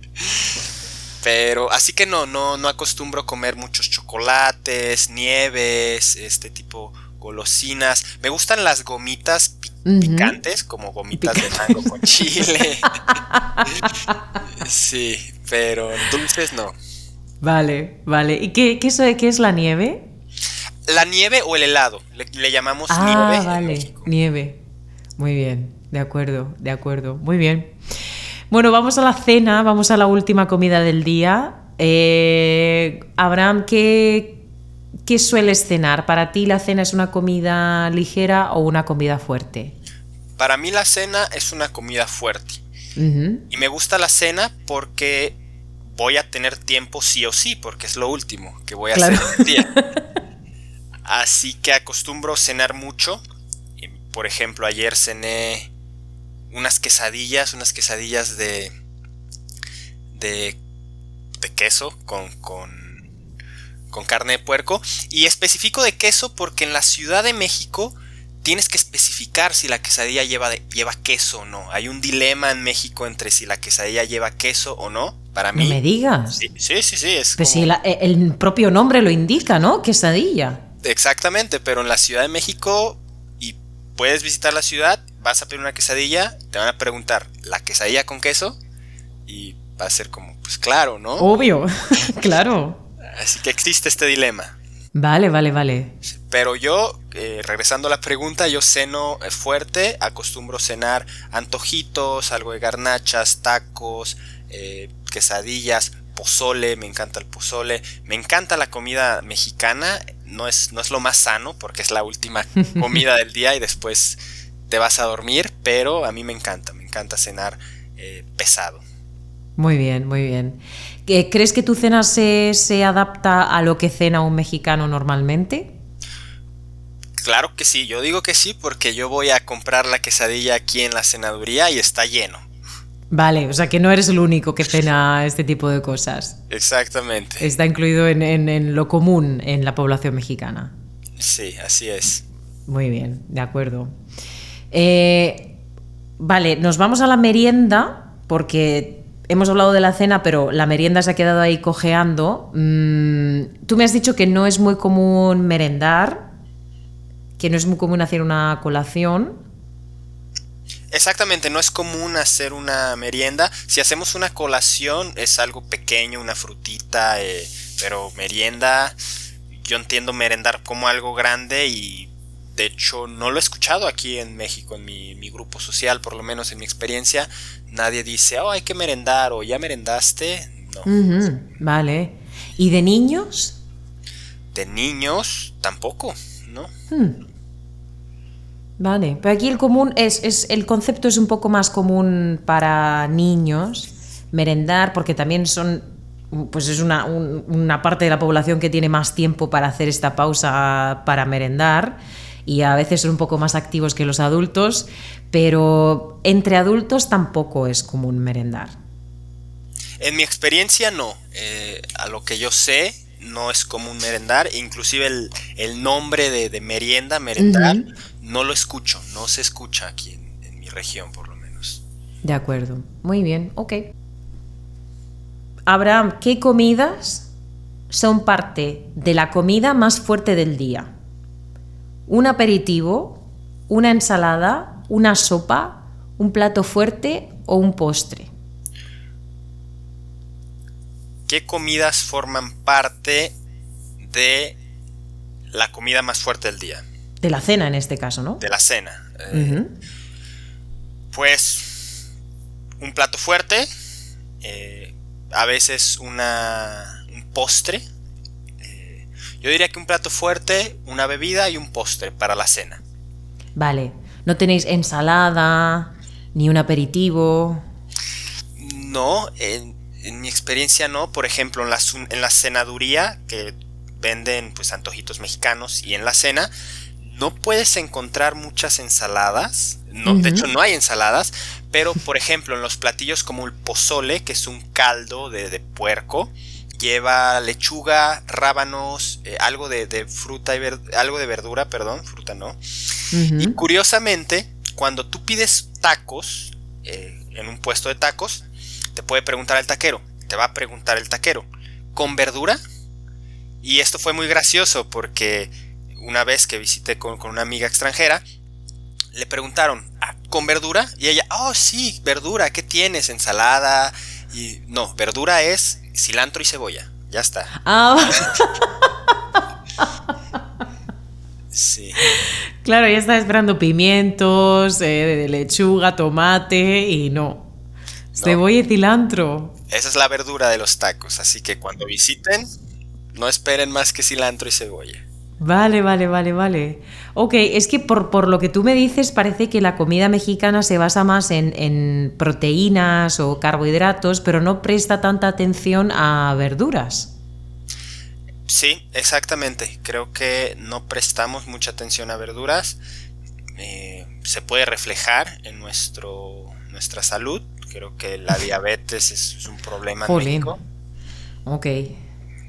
Pero así que no, no, no acostumbro comer muchos chocolates, nieves, este tipo golosinas. Me gustan las gomitas picantes, como gomitas de mango con chile. sí, pero dulces no. Vale, vale. ¿Y qué, qué, es, la nieve? La nieve o el helado. Le, llamamos ah, nieve. Vale, nieve. Muy bien, de acuerdo, de acuerdo. Muy bien. Bueno, vamos a la cena, vamos a la última comida del día. Eh, Abraham, ¿qué, ¿Qué sueles cenar? ¿Para ti la cena es una comida ligera o una comida fuerte? Para mí la cena es una comida fuerte. Y me gusta la cena porque voy a tener tiempo sí o sí, porque es lo último que voy a hacer el día. Así que acostumbro cenar mucho. Por ejemplo, ayer cené unas quesadillas, unas quesadillas de, de, de queso con, con con carne de puerco. Y especifico de queso porque en la Ciudad de México tienes que especificar si la quesadilla lleva, lleva queso o no. Hay un dilema en México entre si la quesadilla lleva queso o no. Para mí. No me digas. Sí, sí, sí. sí es pues si e, el propio nombre lo indica, ¿no? Quesadilla. Exactamente, pero en la Ciudad de México y puedes visitar la ciudad, vas a pedir una quesadilla, te van a preguntar, ¿la quesadilla con queso? Y va a ser como, pues claro, ¿no? Obvio, claro. Así que existe este dilema. Vale, vale, vale. Pero yo, eh, regresando a la pregunta, yo ceno eh, fuerte, acostumbro cenar antojitos, algo de garnachas, tacos, eh, quesadillas, pozole, me encanta el pozole, me encanta la comida mexicana, no es, no es lo más sano porque es la última comida del día y después te vas a dormir, pero a mí me encanta, me encanta cenar pesado. Muy bien, muy bien. ¿Crees que tu cena se, adapta a lo que cena un mexicano normalmente? Claro que sí, yo digo que sí porque yo voy a comprar la quesadilla aquí en la cenaduría y está lleno. Vale, o sea que no eres el único que cena este tipo de cosas. Exactamente. Está incluido en, lo común en la población mexicana. Sí, así es. Muy bien, de acuerdo. Eh, vale, nos vamos a la merienda porque hemos hablado de la cena, pero la merienda se ha quedado ahí cojeando. Mm, tú me has dicho que no es muy común merendar, que no es muy común hacer una colación. Exactamente, no es común hacer una merienda. Si hacemos una colación es algo pequeño, una frutita, eh, pero merienda, yo entiendo merendar como algo grande y de hecho, no lo he escuchado aquí en México, en mi, grupo social, por lo menos en mi experiencia. Nadie dice, oh, hay que merendar o ya merendaste. No. vale. ¿Y de niños? De niños, tampoco, ¿no? Hmm. Vale, pero aquí el común es, es, el concepto es un poco más común para niños, merendar, porque también son, pues es una, una parte de la población que tiene más tiempo para hacer esta pausa para merendar y a veces son un poco más activos que los adultos, pero entre adultos tampoco es común merendar. En mi experiencia no, eh, a lo que yo sé no es común merendar, inclusive el, nombre de, merienda, merendar, no lo escucho, no se escucha aquí en, en mi región por lo menos. De acuerdo, muy bien, ok. Abraham, ¿qué comidas son parte de la comida más fuerte del día? Un aperitivo, una ensalada, una sopa, un plato fuerte o un postre. ¿Qué comidas forman parte de la comida más fuerte del día? De la cena en este caso, ¿no? De la cena. Eh, pues un plato fuerte, eh, a veces una, un postre, yo diría que un plato fuerte, una bebida y un postre para la cena. Vale. ¿No tenéis ensalada ni un aperitivo? No, en, mi experiencia no. Por ejemplo, en la, en la cenaduría, que venden pues antojitos mexicanos y en la cena, no puedes encontrar muchas ensaladas. No, De hecho, no hay ensaladas. Pero, por ejemplo, en los platillos como el pozole, que es un caldo de, de puerco, lleva lechuga, rábanos, eh, algo de, fruta y algo de verdura, perdón, fruta no. Y curiosamente, cuando tú pides tacos eh, en un puesto de tacos, te puede preguntar el taquero, te va a preguntar el taquero, ¿con verdura? Y esto fue muy gracioso porque una vez que visité con, con una amiga extranjera, le preguntaron, ah, ¿con verdura? Y ella, oh sí, verdura, ¿qué tienes? ¿Ensalada? Y no, verdura es cilantro y cebolla. Ya está. Ah. sí. Claro, ya estaba esperando pimientos, eh, lechuga, tomate y no. Cebolla y cilantro. Esa es la verdura de los tacos, así que cuando visiten, no esperen más que cilantro y cebolla. Vale, vale, vale, vale. Ok, es que por, lo que tú me dices parece que la comida mexicana se basa más en, proteínas o carbohidratos, pero no presta tanta atención a verduras. Sí, exactamente. Creo que no prestamos mucha atención a verduras. Eh, se puede reflejar en nuestro, nuestra salud. Creo que la diabetes es, un problema en Ok.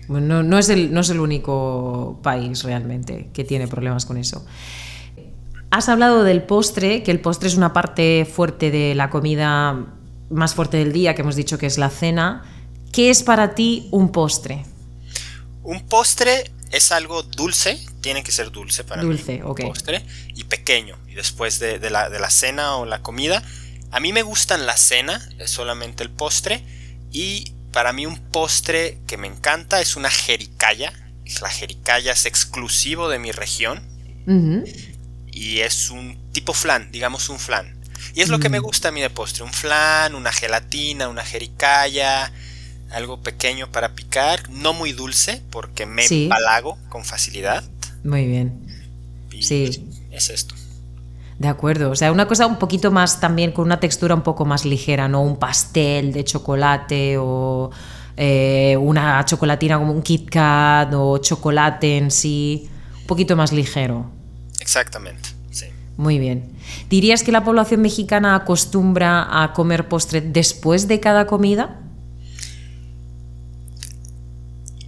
No, no, es el, no es el único país realmente que tiene problemas con eso. Has hablado del postre, que el postre es una parte fuerte de la comida más fuerte del día, que hemos dicho que es la cena. ¿Qué es para ti un postre? Un postre es algo dulce, tiene que ser dulce para dulce, mí. postre y pequeño. Y después de, la, de, la, cena o la comida, a mí me gustan la cena, es solamente el postre. Y para mí un postre que me encanta es una jericaya. La jericaya es exclusivo de mi región. Y es un tipo flan, digamos un flan. Y es lo que me mm. gusta a mí de postre. Un flan, una gelatina, una jericaya algo pequeño para picar, no muy dulce porque me empalago con facilidad. Muy bien. sí. Es esto. De acuerdo, o sea, una cosa un poquito más también con una textura un poco más ligera, no un pastel de chocolate o eh, una chocolatina como un Kit Kat o chocolate en sí, un poquito más ligero. Exactamente, sí. Muy bien. ¿Dirías que la población mexicana acostumbra a comer postre después de cada comida?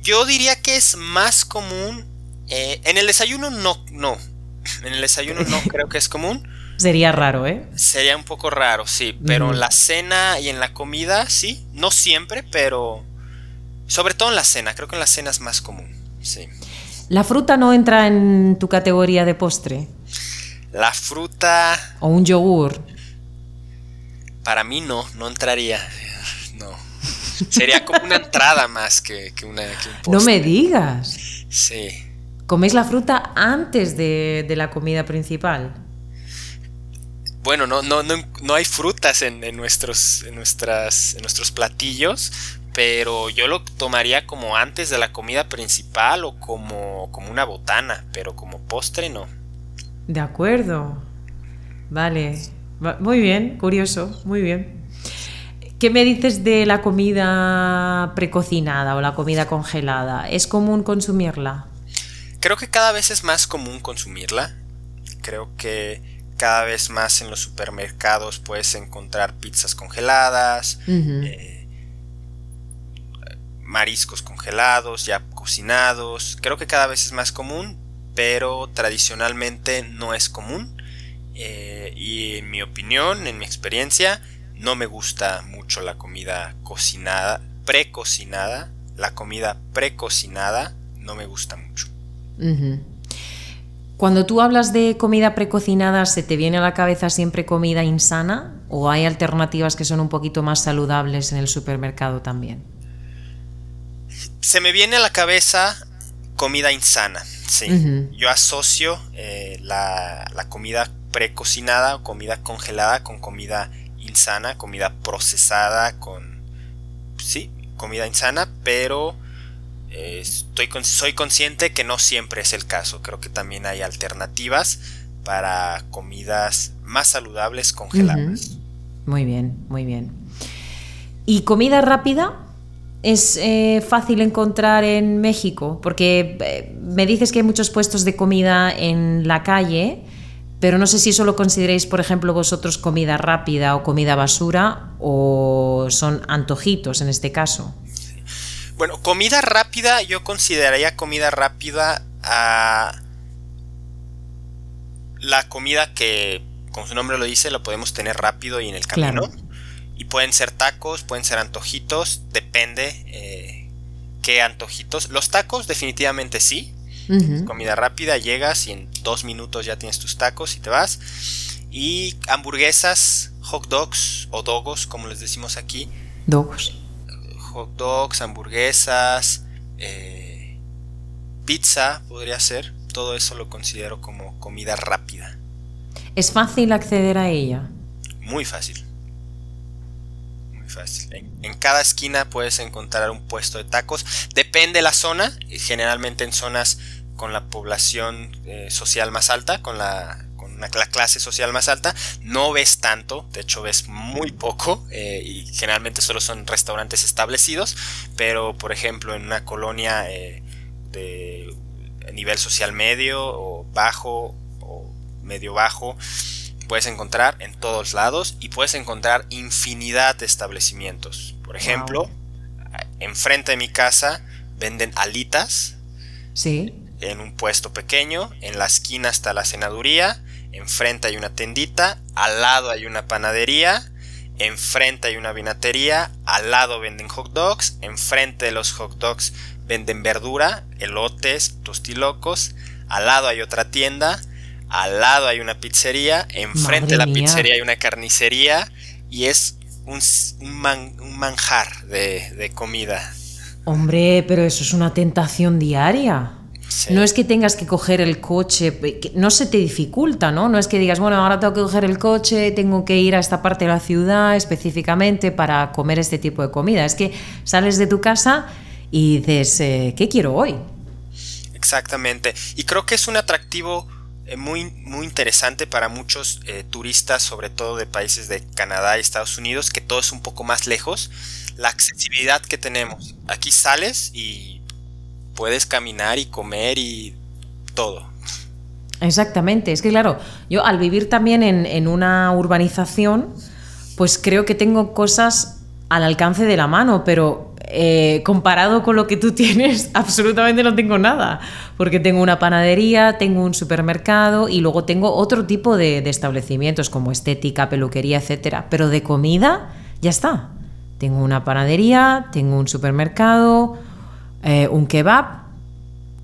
Yo diría que es más común. Eh, en el desayuno no, no. En el desayuno no creo que es común. Sería raro, ¿eh? Sería un poco raro, sí. Pero en la cena y en la comida, sí. No siempre, pero. Sobre todo en la cena. Creo que en la cena es más común. Sí. ¿La fruta no entra en tu categoría de postre? La fruta. O un yogur. Para mí no, no entraría. No. Sería como una entrada más que, una, un No me digas. Sí. ¿Coméis la fruta antes de, la comida principal? Bueno, no, no, no, hay frutas en, nuestros, en, nuestras, en nuestros platillos, pero yo lo tomaría como antes de la comida principal o como, como una botana, pero como postre no. De acuerdo. Vale. Muy bien, curioso, muy bien. ¿Qué me dices de la comida precocinada o la comida congelada? ¿Es común consumirla? Creo que cada vez es más común consumirla. Creo que cada vez más en los supermercados puedes encontrar pizzas congeladas, eh, mariscos congelados, ya cocinados. Creo que cada vez es más común, pero tradicionalmente no es común. Eh, y en mi opinión, en mi experiencia, no me gusta mucho la comida cocinada, precocinada. La comida precocinada no me gusta mucho. Cuando tú hablas de comida precocinada, ¿se te viene a la cabeza siempre comida insana? ¿O hay alternativas que son un poquito más saludables en el supermercado también? Se me viene a la cabeza comida insana, sí. Yo asocio eh, la, la comida precocinada o comida congelada con comida insana, comida procesada con... Sí, comida insana, pero estoy, soy consciente que no siempre es el caso. Creo que también hay alternativas para comidas más saludables congeladas. Muy bien, muy bien. ¿Y comida rápida? ¿Es eh, fácil encontrar en México? Porque eh, me dices que hay muchos puestos de comida en la calle pero no sé si eso lo consideréis, por ejemplo, vosotros comida rápida o comida basura o son antojitos en este caso. Bueno, comida rápida, yo consideraría comida rápida a la comida que, como su nombre lo dice, lo podemos tener rápido y en el camino. Y pueden ser tacos, pueden ser antojitos, depende eh, qué antojitos. Los tacos definitivamente sí, Comida rápida, llegas y en dos minutos ya tienes tus tacos y te vas. Y hamburguesas, hot dogs o dogos, como les decimos aquí. Dogos. Hot dogs, hamburguesas, eh, pizza podría ser. Todo eso lo considero como comida rápida. ¿Es fácil acceder a ella? Muy fácil. Muy fácil. En, en, cada esquina puedes encontrar un puesto de tacos. Depende la zona. Generalmente en zonas con la población eh, social más alta, con la, la clase social más alta, no ves tanto, de hecho ves muy poco eh, y generalmente solo son restaurantes establecidos, pero por ejemplo en una colonia eh, de nivel social medio o bajo o medio bajo, puedes encontrar en todos lados y puedes encontrar infinidad de establecimientos. Por ejemplo, enfrente de mi casa venden alitas. Sí en un puesto pequeño, en la esquina está la senaduría, enfrente hay una tendita, al lado hay una panadería, enfrente hay una vinatería, al lado venden hot dogs, enfrente de los hot dogs venden verdura, elotes, tostilocos, al lado hay otra tienda, al lado hay una pizzería, enfrente de la pizzería hay una carnicería y es un, manjar de comida. Hombre, pero eso es una tentación diaria. No es que tengas que coger el coche, no se te dificulta, ¿no? No es que digas, bueno, ahora tengo que coger el coche, tengo que ir a esta parte de la ciudad específicamente para comer este tipo de comida. Es que sales de tu casa y dices, eh, ¿qué quiero hoy? Exactamente. Y creo que es un atractivo eh, muy, muy interesante para muchos eh, turistas, sobre todo de países de Canadá y Estados Unidos, que todo es un poco más lejos. La accesibilidad que tenemos. Aquí sales y puedes caminar y comer y todo. Exactamente, es que claro, yo al vivir también en, una urbanización, pues creo que tengo cosas al alcance de la mano, pero eh, comparado con lo que tú tienes, absolutamente no tengo nada, porque tengo una panadería, tengo un supermercado y luego tengo otro tipo de, establecimientos como estética, peluquería, etcétera, pero de comida ya está. Tengo una panadería, tengo un supermercado, eh, un kebab,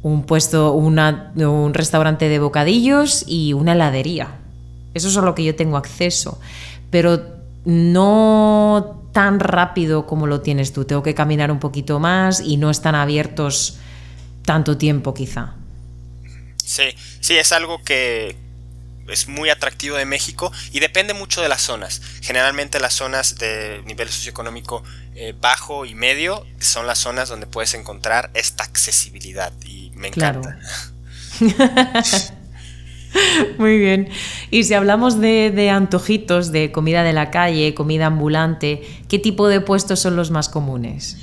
un puesto, un restaurante de bocadillos y una heladería. Eso es a lo que yo tengo acceso. Pero no tan rápido como lo tienes tú. Tengo que caminar un poquito más y no están abiertos tanto tiempo quizá. Sí, sí, es algo que, es muy atractivo de México y depende mucho de las zonas. Generalmente las zonas de nivel socioeconómico eh, bajo y medio son las zonas donde puedes encontrar esta accesibilidad y me encanta. Muy bien. Y si hablamos de, antojitos, de comida de la calle, comida ambulante, ¿qué tipo de puestos son los más comunes?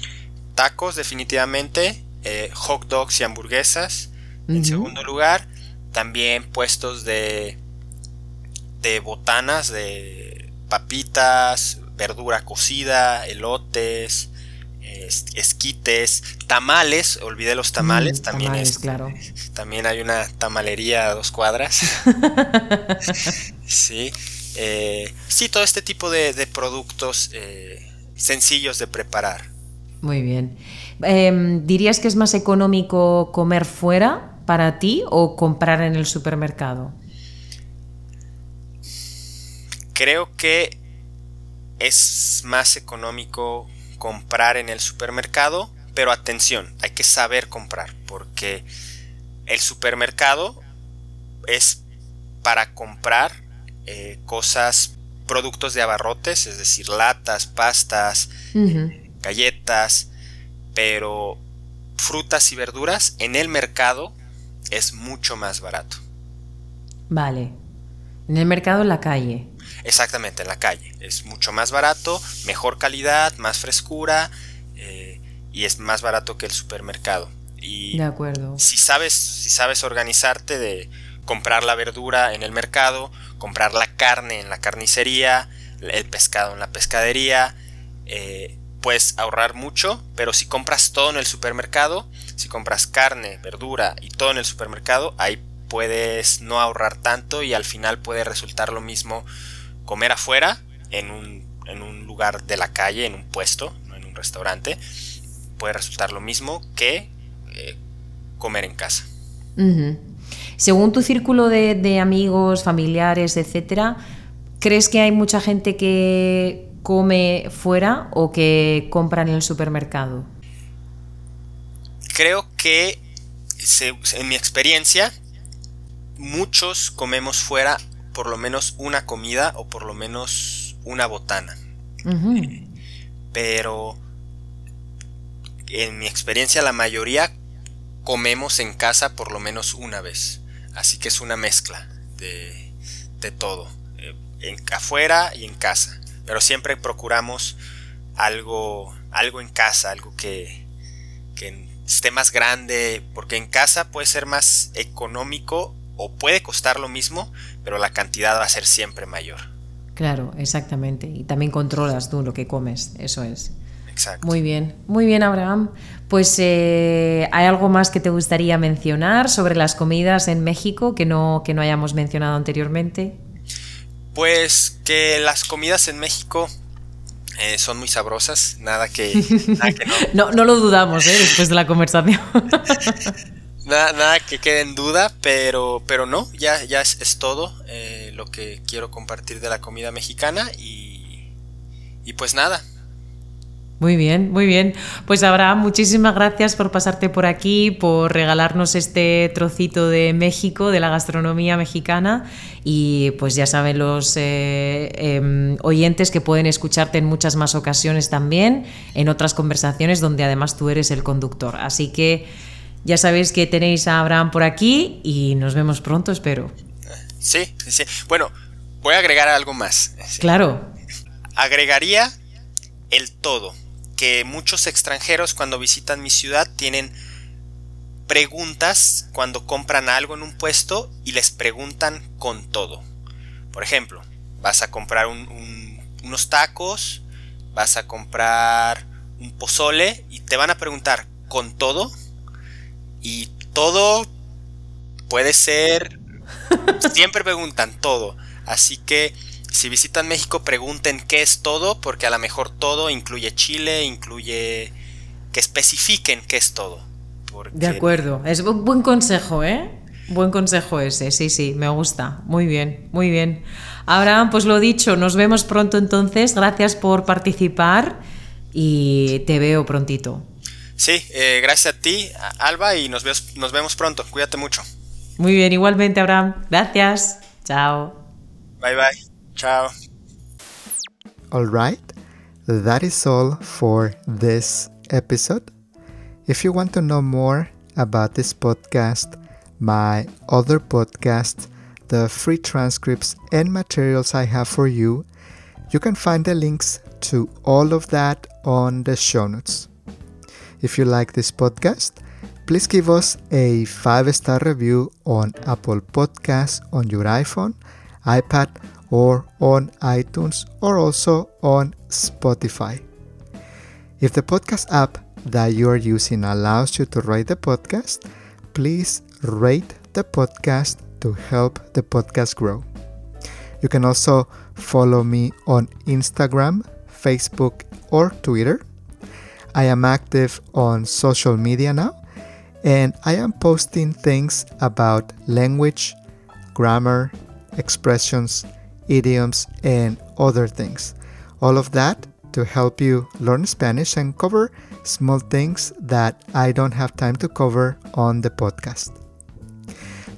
Tacos, definitivamente, eh, hot dogs y hamburguesas. En segundo lugar, también puestos de de botanas, de papitas, verdura cocida, elotes, esquites, tamales, olvidé los tamales, mm, también claro. también hay una tamalería a dos cuadras. sí, eh, sí, todo este tipo de, productos eh, sencillos de preparar. Muy bien. Em, ¿Dirías que es más económico comer fuera para ti o comprar en el supermercado? Creo que es más económico comprar en el supermercado, pero atención, hay que saber comprar, porque el supermercado es para comprar eh, cosas, productos de abarrotes, es decir, latas, pastas, galletas, pero frutas y verduras en el mercado es mucho más barato. Vale. En el mercado en la calle. Exactamente, en la calle. Es mucho más barato, mejor calidad, más frescura eh, y es más barato que el supermercado. Y de acuerdo. Si sabes, si sabes organizarte de comprar la verdura en el mercado, comprar la carne en la carnicería, el pescado en la pescadería, eh, puedes ahorrar mucho, pero si compras todo en el supermercado, si compras carne, verdura y todo en el supermercado, ahí puedes no ahorrar tanto y al final puede resultar lo mismo comer afuera, en un, en un lugar de la calle, en un puesto, no en un restaurante, puede resultar lo mismo que eh, comer en casa. Según tu círculo de, amigos, familiares, etcétera, ¿crees que hay mucha gente que come fuera o que compra en el supermercado? Creo que, en mi experiencia, muchos comemos fuera por lo menos una comida o por lo menos una botana. Pero en mi experiencia la mayoría comemos en casa por lo menos una vez. Así que es una mezcla de, de todo. Eh, en, afuera y en casa. Pero siempre procuramos algo, algo en casa, algo que, que esté más grande, porque en casa puede ser más económico o puede costar lo mismo, pero la cantidad va a ser siempre mayor. Claro, exactamente. Y también controlas tú lo que comes, eso es. exacto. Muy bien, muy bien, Abraham. Pues eh, ¿hay algo más que te gustaría mencionar sobre las comidas en México que no, que no hayamos mencionado anteriormente? Pues que las comidas en México eh, son muy sabrosas, nada que, no. no. lo dudamos, ¿eh? después de la conversación. nada, que quede en duda, pero, pero no, ya, ya es, todo eh, lo que quiero compartir de la comida mexicana y, y pues nada, muy bien, muy bien. Pues Abraham, muchísimas gracias por pasarte por aquí, por regalarnos este trocito de México, de la gastronomía mexicana. Y pues ya saben los eh, em, oyentes que pueden escucharte en muchas más ocasiones también, en otras conversaciones donde además tú eres el conductor. Así que ya sabéis que tenéis a Abraham por aquí y nos vemos pronto, espero. Sí, sí. Bueno, voy a agregar algo más. Claro. Agregaría el todo que muchos extranjeros cuando visitan mi ciudad tienen preguntas cuando compran algo en un puesto y les preguntan con todo. Por ejemplo, vas a comprar unos tacos, vas a comprar un pozole y te van a preguntar con todo. Y todo puede ser... Siempre preguntan todo. Así que si visitan México, pregunten qué es todo, porque a lo mejor todo incluye Chile, incluye que especifiquen qué es todo. De acuerdo, es un buen consejo, ¿eh? Buen consejo ese, sí, sí, me gusta. Muy bien, muy bien. Ahora, pues lo dicho, nos vemos pronto entonces. Gracias por participar y te veo prontito. Sí, eh, gracias a ti, Alba, y nos, nos vemos pronto. Cuídate mucho. Muy bien, igualmente, Abraham. Gracias. Chao. Bye, bye. Ciao. All right, that is all for this episode. If you want to know more about this podcast, my other podcast, the free transcripts and materials I have for you, you can find the links to all of that on the show notes. If you like this podcast, please give us a five star review on Apple Podcasts on your iPhone, iPad, or on iTunes or also on Spotify. If the podcast app that you are using allows you to rate the podcast, please rate the podcast to help the podcast grow. You can also follow me on Instagram, Facebook, or Twitter. I am active on social media now, and I am posting things about language, grammar, expressions, idioms, and other things. All of that to help you learn Spanish and cover small things that I don't have time to cover on the podcast.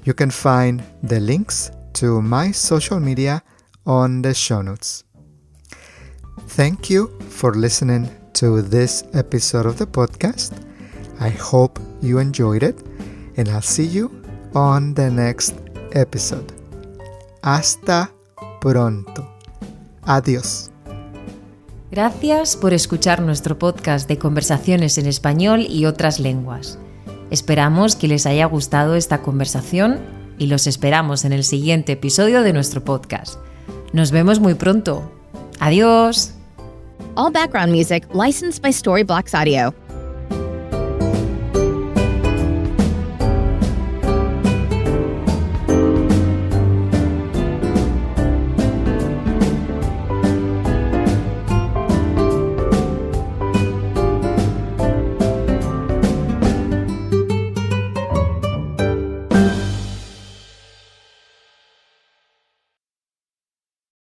You can find the links to my social media on the show notes. Thank you for listening to this episode of the podcast. I hope you enjoyed it, and I'll see you on the next episode. Hasta pronto. Adiós. Gracias por escuchar nuestro podcast de conversaciones en español y otras lenguas. Esperamos que les haya gustado esta conversación y los esperamos en el siguiente episodio de nuestro podcast. Nos vemos muy pronto. Adiós. All background music licensed by Storyblocks Audio.